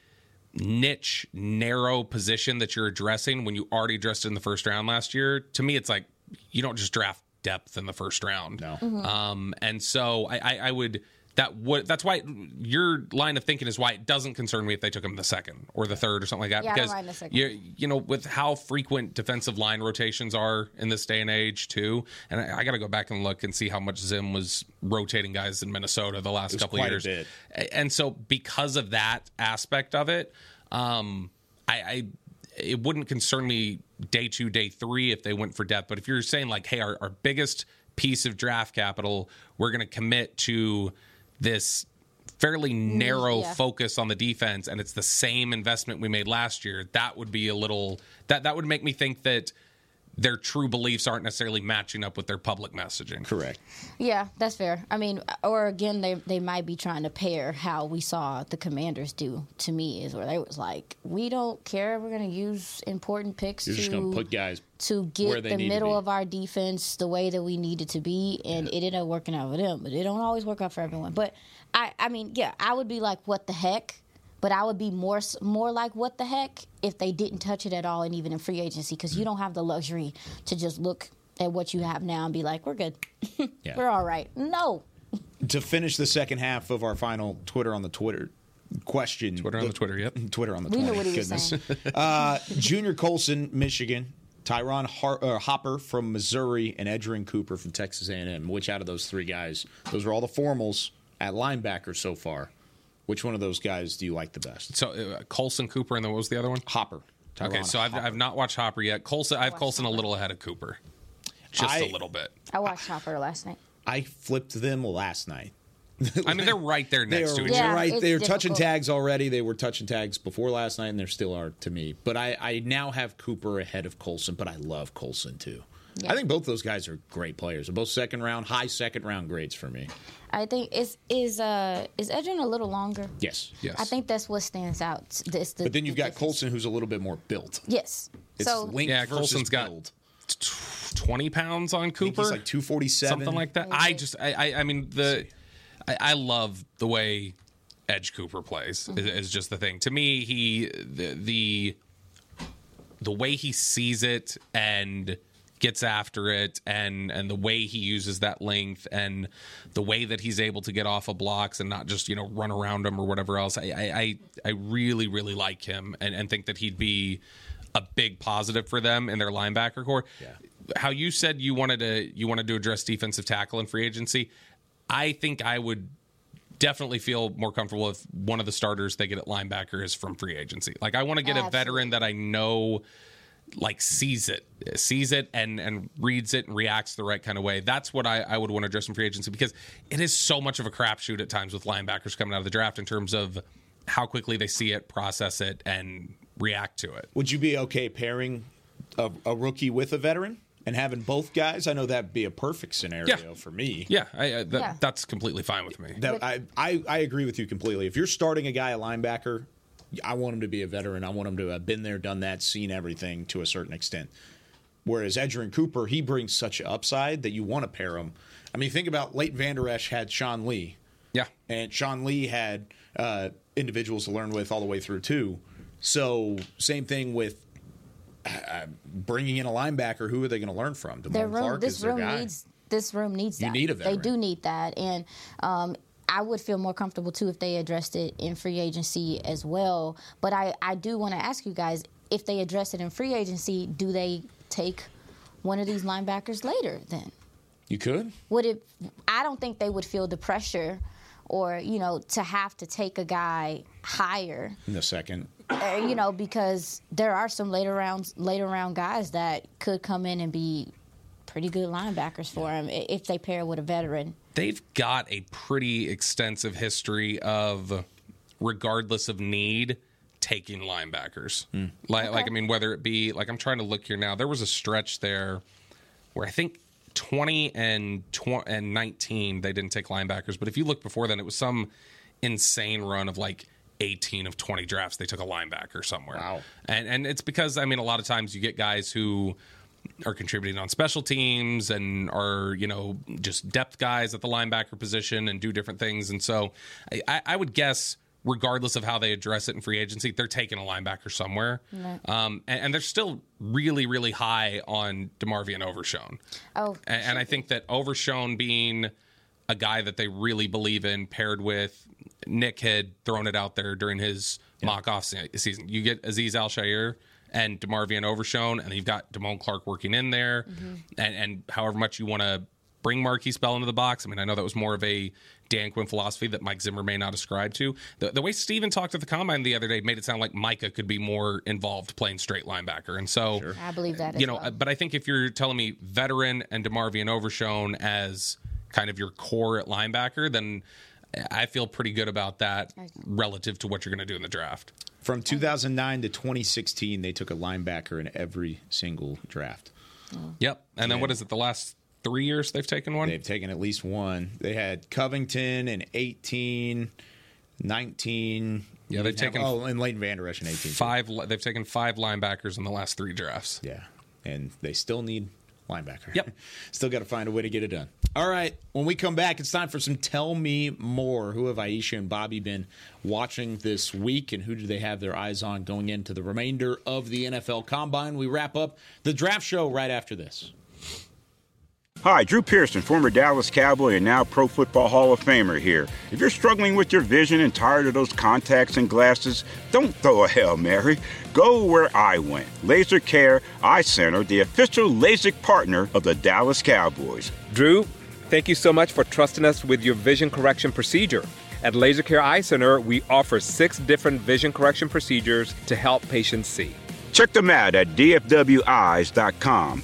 niche, narrow position that you're addressing when you already addressed it in the first round last year. To me, it's like you don't just draft depth in the first round. No. Mm-hmm. Um, and so I, I, I would that would that's why your line of thinking is why it doesn't concern me if they took him the second or the third or something like that Yeah, I don't because mind the second. you you know with how frequent defensive line rotations are in this day and age too and I, I got to go back and look and see how much Zim was rotating guys in Minnesota the last was couple of quite a years bit. And so because of that aspect of it um I, I it wouldn't concern me day two, day three if they went for depth. But if you're saying like, hey, our, our biggest piece of draft capital, we're going to commit to this fairly narrow yeah. focus on the defense, and it's the same investment we made last year. That would be a little that that would make me think that their true beliefs aren't necessarily matching up with their public messaging. Correct. Yeah, that's fair. I mean, or again, they they might be trying to pair how we saw the Commanders do. To me, is where they was like, we don't care. We're going to use important picks You're to just going to put guys to where get they the need middle of our defense the way that we need it to be, and it ended up working out for them. But it don't always work out for everyone. But I, I mean, yeah, I would be like, what the heck? But I would be more more like, what the heck, if they didn't touch it at all, and even in free agency, because you don't have the luxury to just look at what you have now and be like, we're good, Yeah. we're all right. No, to finish the second half of our final Twitter on the Twitter question. Twitter on the Twitter, yep. Twitter on the We Twitter. knew what goodness. uh, Junior Colson, Michigan. Ty'Ron Har- uh, Hopper from Missouri and Edgerrin Cooper from Texas A&M. Which out of those three guys? Those are all the formals at linebacker so far. Which one of those guys do you like the best? So uh, Colson, Cooper, and then what was the other one? Hopper. okay, Ty'Ron so I've, Hopper. I've not watched Hopper yet. Colson, I have Colson a little ahead of Cooper, just I- a little bit. I watched Hopper last night. I flipped them last night. I mean, they're right there They next are to each Yeah, other. right. They're touching tags already. They were touching tags before last night, and they still are to me. But I, I now have Cooper ahead of Colson, but I love Colson too. Yeah. I think both those guys are great players. They're both second round, high second round grades for me. I think is is uh is Edgerrin a little longer? Yes. Yes. I think that's what stands out. This, the, But then you've the got difference. Colson, who's a little bit more built. Yes. It's so length Yeah, versus Colson's got build. 20 pounds on I think Cooper. he's like two forty seven, something like that. I just, I, I, I mean, the, I, I love the way Edge Cooper plays. Is, is just the thing. To me, he the, the the way he sees it and gets after it and and the way he uses that length and the way that he's able to get off of blocks and not just you know run around them or whatever else i i i, I really really like him and, and think that he'd be a big positive for them in their linebacker core yeah. how you said you wanted to you wanted to address defensive tackle in free agency i think i would definitely feel more comfortable if one of the starters they get at linebacker is from free agency. Like I want to get a veteran that I know like sees it, sees it and and reads it and reacts the right kind of way. That's what I, I would want to address in free agency because it is so much of a crapshoot at times with linebackers coming out of the draft in terms of how quickly they see it, process it, and react to it. Would you be okay pairing a, a rookie with a veteran and having both guys? I know that'd be a perfect scenario Yeah. for me. Yeah, I, I, that, Yeah. that's completely fine with me. That I, I I agree with you completely. If you're starting a guy a linebacker, I want him to be a veteran. I want him to have been there, done that, seen everything to a certain extent. Whereas Edgerrin Cooper, he brings such an upside that you want to pair him. I mean, think about Leighton Vander Esch had Sean Lee, Yeah, and Sean Lee had uh, individuals to learn with all the way through too. So same thing with uh, bringing in a linebacker. Who are they going to learn from? Damone their room Clark this is their room guy. needs this room needs You need a they do need that, and um, I would feel more comfortable too if they addressed it in free agency as well. But I I do want to ask you guys if they address it in free agency, do they take one of these linebackers later? Then You could. would it? I don't think they would feel the pressure. Or you know to have to take a guy higher, in the second. uh, you know because there are some later rounds later round guys that could come in and be pretty good linebackers for him if they pair with a veteran. They've got a pretty extensive history of regardless of need taking linebackers. Hmm. Like, like I mean, whether it be like I'm trying to look here now. There was a stretch there where I think 20 and 20 and 19 they didn't take linebackers, but if you look before then, it was some insane run of like 18 of 20 drafts they took a linebacker somewhere. Wow. And and it's because I mean a lot of times you get guys who are contributing on special teams and are you know just depth guys at the linebacker position and do different things. And so I, I would guess regardless of how they address it in free agency they're taking a linebacker somewhere. Um, and, and they're still really really high on DeMarvion Overshown Oh, and, and I think that Overshown being a guy that they really believe in, paired with Nick had thrown it out there during his mock off se- season. You get Azeez Al-Shaair and DeMarvion Overshown, and you've got Damone Clark working in there. Mm-hmm. And, and however much you want to bring Markquese Bell into the box, I mean, I know that was more of a Dan Quinn philosophy that Mike Zimmer may not ascribe to. The, the way Stephen talked at the combine the other day made it sound like Micah could be more involved playing straight linebacker. And so I believe that. You know, well. but I think if you're telling me veteran and DeMarvion Overshown as kind of your core at linebacker, then I feel pretty good about that relative to what you're going to do in the draft. From 2009 to 2016, they took a linebacker in every single draft. Oh. Yep. And then what is it? The last three years they've taken one. They've taken at least one. They had Covington in 18, 19. Yeah, they've taken Oh, and Leighton Vander Esch in 18. five. li- They've taken five linebackers in the last three drafts. Yeah. And they still need linebacker. Yep. still got to find a way to get it done. All right. When we come back, it's time for some Tell Me More. Who have Aisha and Bobby been watching this week, and who do they have their eyes on going into the remainder of the NFL Combine? We wrap up the draft show right after this. Hi, Drew Pearson, former Dallas Cowboy and now Pro Football Hall of Famer here. If you're struggling with your vision and tired of those contacts and glasses, don't throw a Hail Mary. Go where I went. Laser Care Eye Center, the official LASIK partner of the Dallas Cowboys. Drew, thank you so much for trusting us with your vision correction procedure. At Laser Care Eye Center, we offer six different vision correction procedures to help patients see. Check them out at dfweyes.com.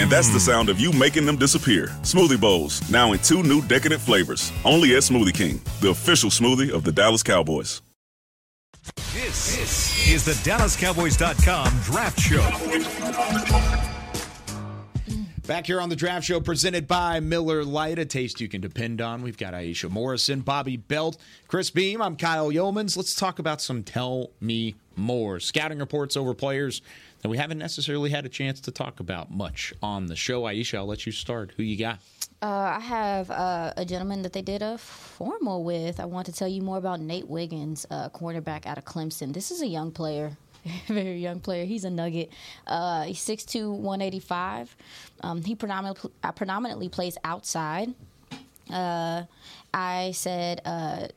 And that's the sound of you making them disappear. Smoothie Bowls, now in two new decadent flavors. Only at Smoothie King, the official smoothie of the Dallas Cowboys. This, this is the DallasCowboys.com Draft Show. Back here on the draft show presented by Miller Lite, a taste you can depend on. We've got Aisha Morrison, Bobby Belt, Chris Beam. I'm Kyle Youmans. Let's talk about some Tell Me More. Scouting reports over players that we haven't necessarily had a chance to talk about much on the show. Aisha, I'll let you start. Who you got? Uh, I have uh, a gentleman that they did a formal with. I want to tell you more about Nate Wiggins, uh, cornerback out of Clemson. This is a young player, very young player. He's a nugget. Uh, he's 6'2", 185. Um, he predominantly, uh, predominantly plays outside. Uh, I said, uh,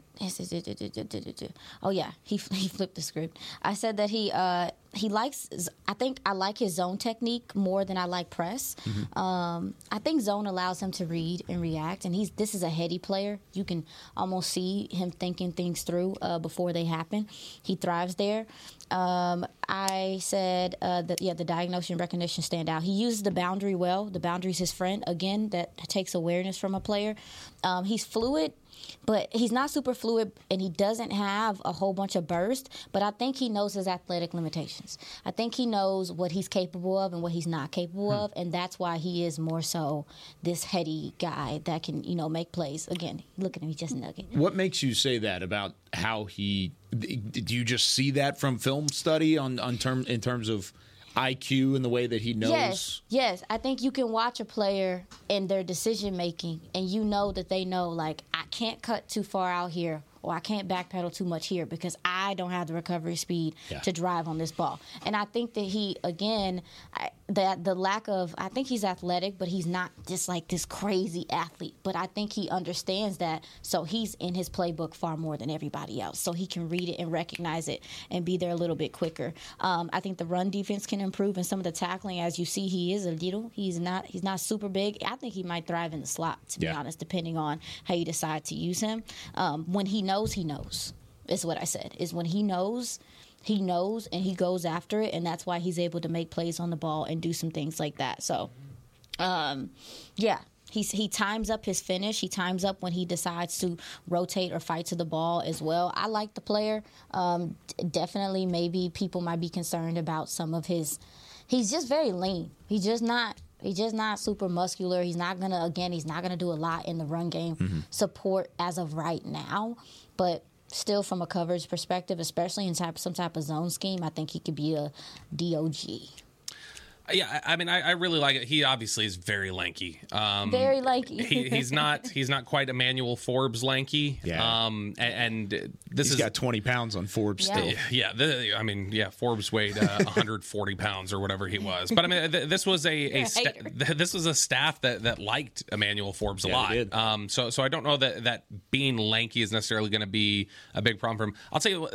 oh yeah, he he flipped the script. I said that he uh, he likes. I think I like his zone technique more than I like press. Mm-hmm. Um, I think zone allows him to read and react, and he's this is a heady player. You can almost see him thinking things through uh, before they happen. He thrives there. Um, I said uh, that yeah, the diagnosis and recognition stand out. He uses the boundary well. The boundary is his friend. Again, that takes awareness from a player. Um, he's fluid but he's not super fluid and he doesn't have a whole bunch of burst. But I think he knows his athletic limitations. I think he knows what he's capable of and what he's not capable hmm. of, and that's why he is more so this heady guy that can you know make plays. Again, look at him, he's just nugget. What makes you say that about how he? Do you just see that from film study on on term in terms of? IQ and the way that he knows? Yes, yes. I think you can watch a player in their decision making, and you know that they know, like, I can't cut too far out here or I can't backpedal too much here because I don't have the recovery speed yeah. to drive on this ball. And I think that he, again, I, that the lack of, I think he's athletic, but he's not just like this crazy athlete. But I think he understands that, so he's in his playbook far more than everybody else. So he can read it and recognize it and be there a little bit quicker. Um, I think the run defense can improve and some of the tackling. As you see, he is a little. He's not. He's not super big. I think he might thrive in the slot, to yeah. be honest, depending on how you decide to use him. Um, when he knows knows, he knows. Is what I said. Is when he knows, he knows, and he goes after it, and that's why he's able to make plays on the ball and do some things like that. So, um, yeah, He's, he times up his finish. He times up when he decides to rotate or fight to the ball as well. I like the player. Um, definitely, maybe people might be concerned about some of his. He's just very lean. He's just not. He's just not super muscular. He's not gonna. Again, he's not gonna do a lot in the run game mm-hmm. support as of right now. But still, from a coverage perspective, especially in type, some type of zone scheme, I think he could be a DOG. Yeah, I mean, I, I, really like it. He obviously is very lanky. Um, very lanky. he, he's not. He's not quite Emmanuel Forbes lanky. Yeah. Um, and, and this he's is got twenty pounds on Forbes. Yeah. Still. Yeah. The, I mean, yeah. Forbes weighed uh, 140 pounds or whatever he was. But I mean, th- this was a, a sta- this was a staff that that liked Emmanuel Forbes a yeah, lot. Um, so so I don't know that that being lanky is necessarily going to be a big problem for him. I'll tell you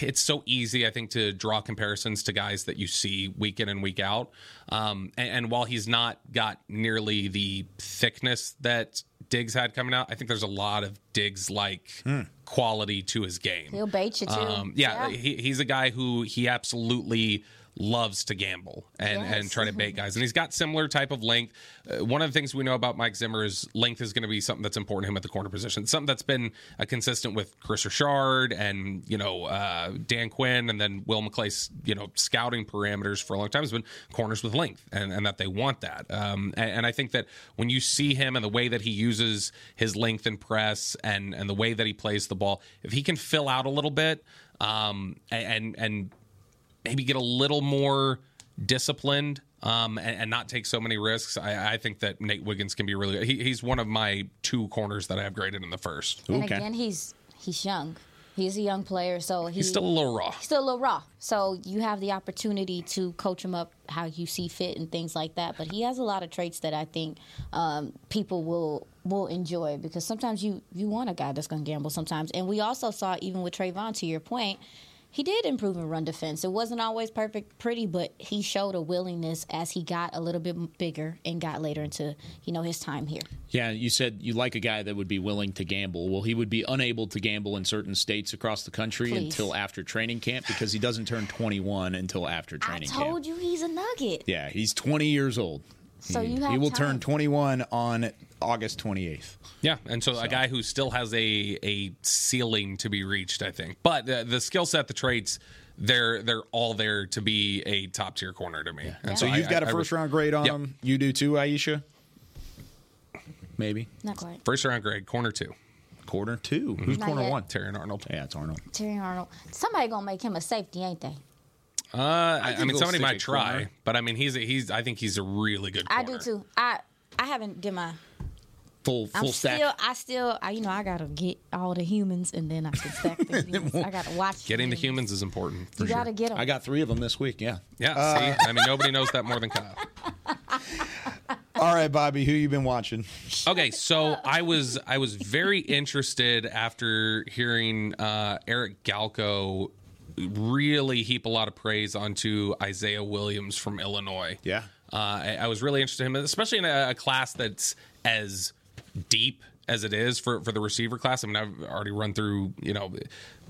it's so easy, I think, to draw comparisons to guys that you see week in and week out. Um, and, and, while he's not got nearly the thickness that Diggs had coming out, I think there's a lot of Diggs like hmm. quality to his game. He'll bait you too. Um, yeah, yeah. He, he's a guy who he absolutely loves to gamble and, yes. and try to bait guys. And he's got similar type of length. Uh, one of the things we know about Mike Zimmer is length is going to be something that's important to him at the corner position. Something that's been uh, consistent with Kris Richard and you know uh, Dan Quinn and then Will McClay's you know scouting parameters for a long time has been corners with length and, and that they want that. Um, and, and I think that when you see him and the way that he uses his length and press and and the way that he plays the ball, if he can fill out a little bit um, and and maybe get a little more disciplined um, and, and, not take so many risks. I, I, think that Nate Wiggins can be really good. He, he's one of my two corners that I have graded in the first. And okay. again, he's he's young. He's a young player, so he, he's still a little raw. He's Still a little raw. So you have the opportunity to coach him up how you see fit and things like that. But he has a lot of traits that I think um, people will will enjoy because sometimes you you want a guy that's going to gamble sometimes. And we also saw even with Trayvon, to your point, he did improve in run defense. It wasn't always perfect, pretty, but he showed a willingness as he got a little bit bigger and got later into you know his time here. Yeah, you said you like a guy that would be willing to gamble. Well, he would be unable to gamble in certain states across the country Please. until after training camp because he doesn't turn 21 until after training camp. I told camp. you he's a nugget. Yeah, he's 20 years old. So he, you have he will time. turn 21 on August 28th. Yeah, and so, so, a guy who still has a a ceiling to be reached, I think. But the, the skill set, the traits, they're they're all there to be a top tier corner to me. Yeah. And so, so you've I, got I, a first I, round grade on yep. them. You do too, Aisha. Maybe not quite. First round grade, corner two. Corner 2 mm-hmm. Who's not corner yet. one? Terrion Arnold. Yeah, it's Arnold. Terry Arnold. Somebody gonna make him a safety, ain't they? Uh, I, I mean, somebody might try, corner. but I mean, he's a, he's. I think he's a really good. Corner. I do too. I I haven't did my full full I'm stack. Still, I still, I, you know, I gotta get all the humans, and then I can stack the humans. I gotta watch. Getting the humans is important. you gotta get them. I got three of them this week. Yeah. Yeah. Uh, see, I mean, nobody knows that more than Kyle. All right, Bobby, who you been watching? Okay, so I was I was very interested after hearing uh, Eric Galko really heap a lot of praise onto Isaiah Williams from Illinois. Yeah, uh, I, I, was really interested in him, especially in a, a class that's as deep as it is for, for the receiver class. I mean, I've already run through, you know,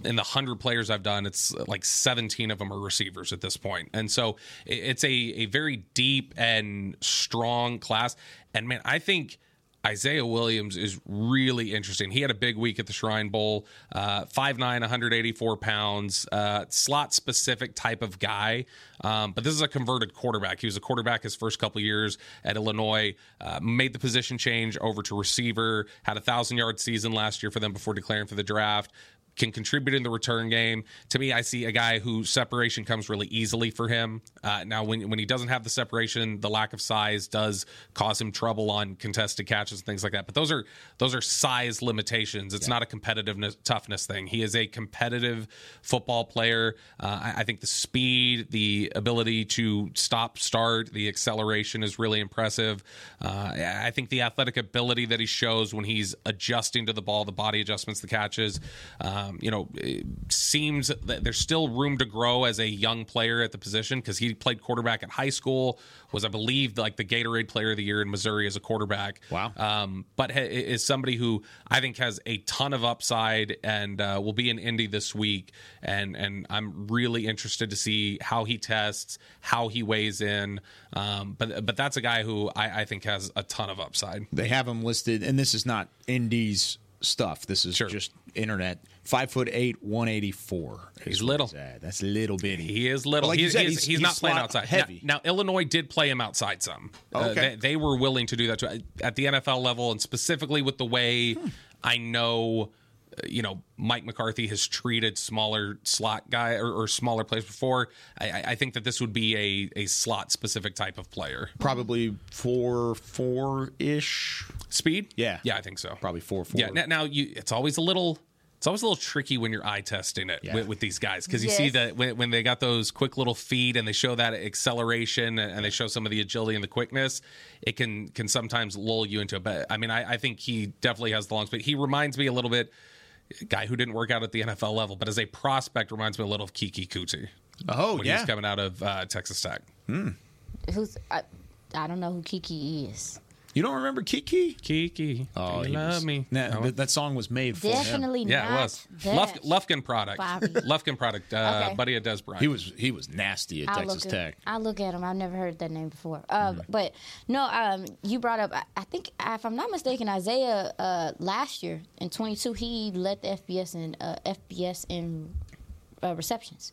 in the 100 players I've done, it's like 17 of them are receivers at this point. And so it's a, a very deep and strong class. And man, I think – Isaiah Williams is really interesting. He had a big week at the Shrine Bowl, uh, 5'9, 184 pounds, uh, slot specific type of guy. Um, but this is a converted quarterback. He was a quarterback his first couple years at Illinois, uh, made the position change over to receiver, had a thousand yard season last year for them before declaring for the draft can contribute in the return game. To me, I see a guy who separation comes really easily for him. Uh, now, when when he doesn't have the separation, the lack of size does cause him trouble on contested catches and things like that. But those are those are size limitations. It's yeah. not a competitiveness toughness thing. He is a competitive football player. Uh, I, I think the speed, the ability to stop, start, the acceleration is really impressive. Uh, I think the athletic ability that he shows when he's adjusting to the ball, the body adjustments, the catches. Uh, um, you know, seems that there's still room to grow as a young player at the position because he played quarterback at high school, was I believe like the Gatorade Player of the Year in Missouri as a quarterback. Wow. Um, but he is somebody who I think has a ton of upside and uh, will be in Indy this week, and and I'm really interested to see how he tests, how he weighs in. Um, but but that's a guy who I, I think has a ton of upside. They have him listed, and this is not Indy's stuff. This is sure. just internet five foot eight, one eighty four. He's little. He's That's little bitty. He is little. Like he's, said, he's, he's, he's, not playing outside. Heavy. Now, now, Illinois did play him outside some. Okay. Uh, they, they, were willing to do that too. at the NFL level, and specifically with the way hmm. I know. Uh, you know, Mike McCarthy has treated smaller slot guy or, or smaller players before. I, I, think that this would be a, a slot specific type of player. Probably four four ish speed. Yeah, yeah, I think so. Probably four four. Yeah. Now, now you, it's always a little it's always a little tricky when you're eye testing it yeah. with, with, these guys because you yes. see that when, when, they got those quick little feet and they show that acceleration and they show some of the agility and the quickness, it can can sometimes lull you into it. But I mean, I, I think he definitely has the long speed. He reminds me a little bit guy who didn't work out at the NFL level, but as a prospect reminds me a little of Keke Coutee. Oh when yeah, he was coming out of uh, Texas Tech. Hmm. Who's I, I don't know who Kiki is. You don't remember Kiki? Kiki. Oh, you love was, me. That, no. that, song was made for Definitely him. not. Yeah, it was. Luf, Lufkin product. Lufkin product. Uh, okay. Buddy of Dez Bryant. He was he was nasty at I'll Texas Tech. I look at him. I've never heard that name before. Uh, mm. But no, um, you brought up. I, I, think if I'm not mistaken, Isaiah uh, last year in 22 he led the FBS in uh, FBS in uh, receptions.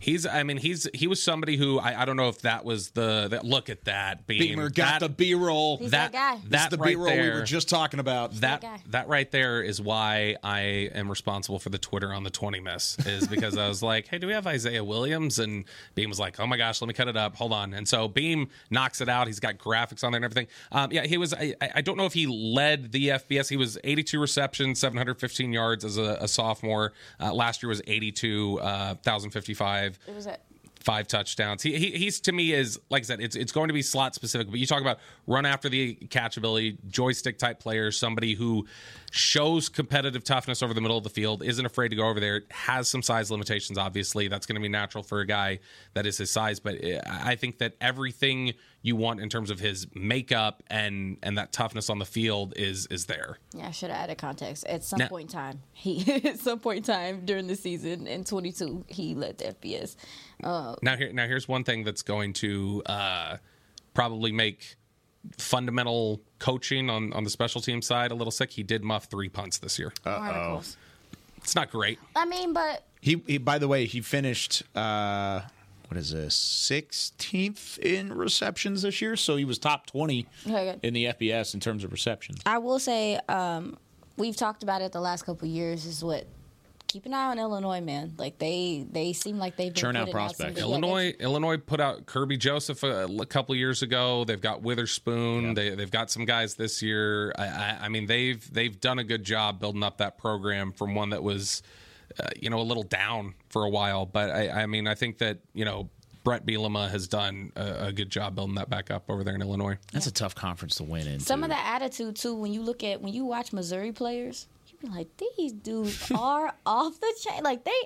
He's, I mean, he's he was somebody who I, I don't know if that was the that look at that being Beamer got that, the B roll. That, that guy. That's the right B roll we were just talking about. That that, that right there is why I am responsible for the Twitter on the twenty miss is because I was like, hey, do we have Isaiah Williams? And Beam was like, oh my gosh, let me cut it up. Hold on. And so Beam knocks it out. He's got graphics on there and everything. Um, yeah, he was. I, I don't know if he led the FBS. He was eighty two receptions, seven hundred fifteen yards as a, a sophomore. Uh, last year was eighty two uh, thousand fifty five. It was at five touchdowns. He, he, he's to me is like I said, it's it's going to be slot specific. But you talk about run after the catch ability, joystick type player, somebody who shows competitive toughness over the middle of the field, isn't afraid to go over there, has some size limitations. Obviously, that's going to be natural for a guy that is his size. But I think that everything you want in terms of his makeup and and that toughness on the field is is there. Yeah, I should have added context. At some now, point in time, he at some point in time during the season in 22, he led the FBS. Uh, now here, now here's one thing that's going to uh, probably make fundamental coaching on on the special team side a little sick. He did muff three punts this year. oh. It's not great. I mean, but he, he by the way, he finished. Uh, what is this 16th in receptions this year so he was top 20 okay. in the fbs in terms of receptions i will say um, we've talked about it the last couple years is what keep an eye on Illinois, man. Like they they seem like they've been churn out prospects. Out Illinois yeah, Illinois put out Kerby Joseph a, a, couple years ago. They've got Witherspoon. Yeah. They they've got some guys this year. I, I, I, mean they've they've done a good job building up that program from one that was. Uh, you know, a little down for a while, but I, I mean, I think that you know Bret Bielema has done a, a, good job building that back up over there in Illinois. That's a tough conference to win in. Some of the attitude too, when you look at when you watch Missouri players, you be like, these dudes are off the chain. Like they,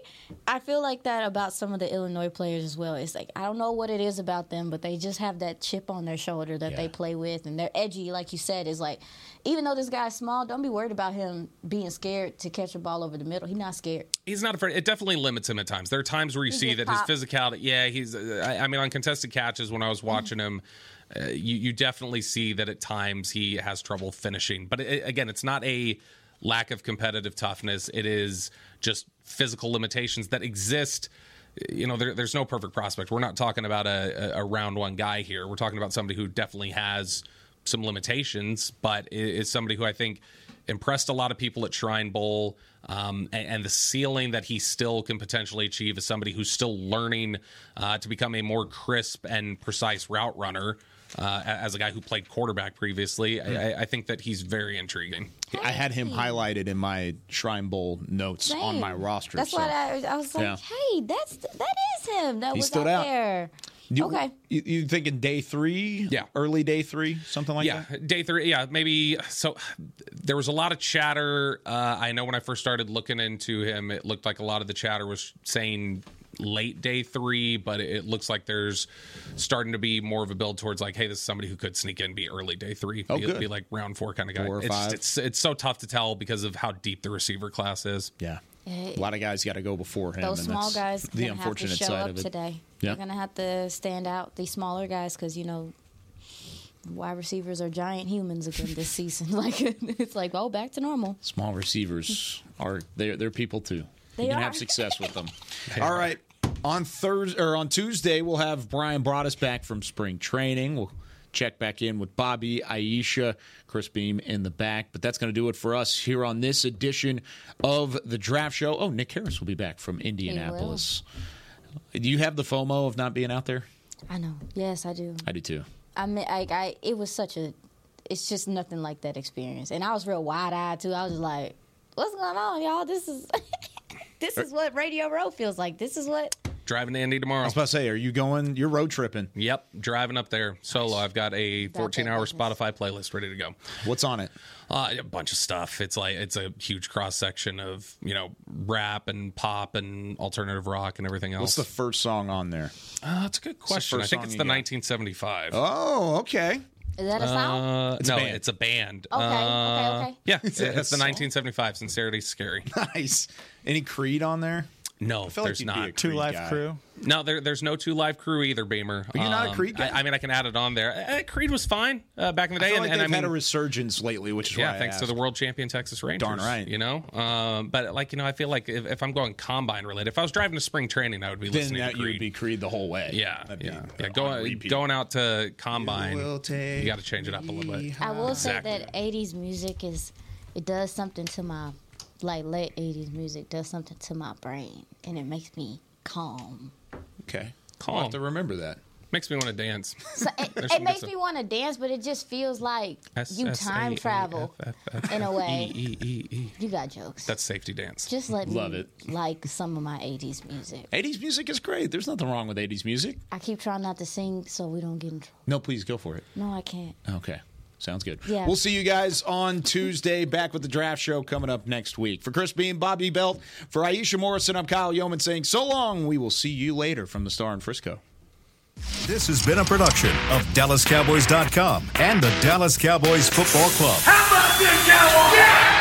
I feel like that about some of the Illinois players as well. It's like I don't know what it is about them, but they just have that chip on their shoulder that yeah. they play with, and they're edgy. Like you said, is like even though this guy's small, don't be worried about him being scared to catch a ball over the middle. He's not scared. He's not afraid. It definitely limits him at times. There are times where you he see that his physicality. Yeah, he's. I, I, mean, on contested catches when I was mm-hmm. watching him. Uh, you, you definitely see that at times he has trouble finishing. But it, again, it's not a lack of competitive toughness. It is just physical limitations that exist. You know, there, there's no perfect prospect. We're not talking about a, a, round one guy here. We're talking about somebody who definitely has some limitations, but is somebody who I think impressed a lot of people at Shrine Bowl. Um, and, and, the ceiling that he still can potentially achieve is somebody who's still learning uh, to become a more crisp and precise route runner. Uh, as a guy who played quarterback previously, I, mm. I, think that he's very intriguing. I had him highlighted in my Shrine Bowl notes Same. on my roster. That's so. what I, I was like. Yeah. Hey, that's that is him. That he was stood out, out. there. You, okay. You, you thinking day three? Yeah. Early day three, something like yeah, that? Yeah, day three. Yeah, maybe. So there was a lot of chatter. Uh, I know when I first started looking into him, it looked like a lot of the chatter was saying late day three, but it looks like there's starting to be more of a build towards like, hey, this is somebody who could sneak in, be early day three, oh, be, good. be like round four kind of guy. Four or it's, five. It's, it's so tough to tell because of how deep the receiver class is. Yeah. A lot of guys got to go before him. Those small guys the unfortunate have to show side up of it. today. Yeah. They're going to have to stand out. These smaller guys, because you know, wide receivers are giant humans again this season. like it's like, oh, back to normal. Small receivers are they're they're people too. They you can are. have success with them. All right. On Thursday or on Tuesday, we'll have Brian brought us back from spring training. We'll check back in with Bobby, Aisha, Chris Beam in the back. But that's going to do it for us here on this edition of the Draft Show. Oh, Nick Harris will be back from Indianapolis. Do you have the FOMO of not being out there? I know. Yes, I do. I do too. I mean, I, I it was such a, it's just nothing like that experience, and I was real wide eyed too. I was just like, "What's going on, y'all? This is, this is what Radio Row feels like. This is what driving to Indy tomorrow. I was about to say, are you going? You're road tripping. Yep, driving up there solo. I've got a 14 hour Spotify playlist ready to go. What's on it? Uh, a bunch of stuff. It's like it's a huge cross section of you know rap and pop and alternative rock and everything else. What's the first song on there? Uh, that's a good question. I think it's the 1975. Oh, okay. Is that a song? Uh, no, it's a band. Okay, uh, okay, okay. Yeah, it's, it's the 1975 Sincerity Scary. Nice. Any Creed on there? No, there's like not. Two Live guy. Crew. No, there, there's no two live crew either, Beamer. Are you um, not a Creed guy? I, I, mean, I can add it on there. Uh, Creed was fine uh, back in the day, I feel and, like and they've I mean, had a resurgence lately, which is yeah, thanks to the world champion Texas Rangers. Darn right. You know, um, but like you know, I feel like if, if, I'm going combine related, if I was driving to spring training, I would be then listening that to Creed. You would be Creed the whole way. Yeah, That'd yeah, yeah. Going going out to combine, you, you got to change it up a little bit. I will exactly. say that '80s music is it does something to my like late '80s music does something to my brain, and it makes me calm. Okay. Calm. I'll have to remember that. Makes me want to dance. So it, it makes me want to dance, but it just feels like you time travel in a way. You got jokes. That's safety dance. Just let me Love it. like some of my 80s music. 80s music is great. There's nothing wrong with 80s music. I keep trying not to sing so we don't get in trouble. No, please go for it. No, I can't. Okay. Sounds good. Yeah. We'll see you guys on Tuesday. Back with the draft show coming up next week. For Chris Beam, Bobby Belt, for Aisha Morrison, I'm Kyle Youmans saying so long. We will see you later from the Star in Frisco. This has been a production of DallasCowboys.com and the Dallas Cowboys Football Club. How about this, Cowboys?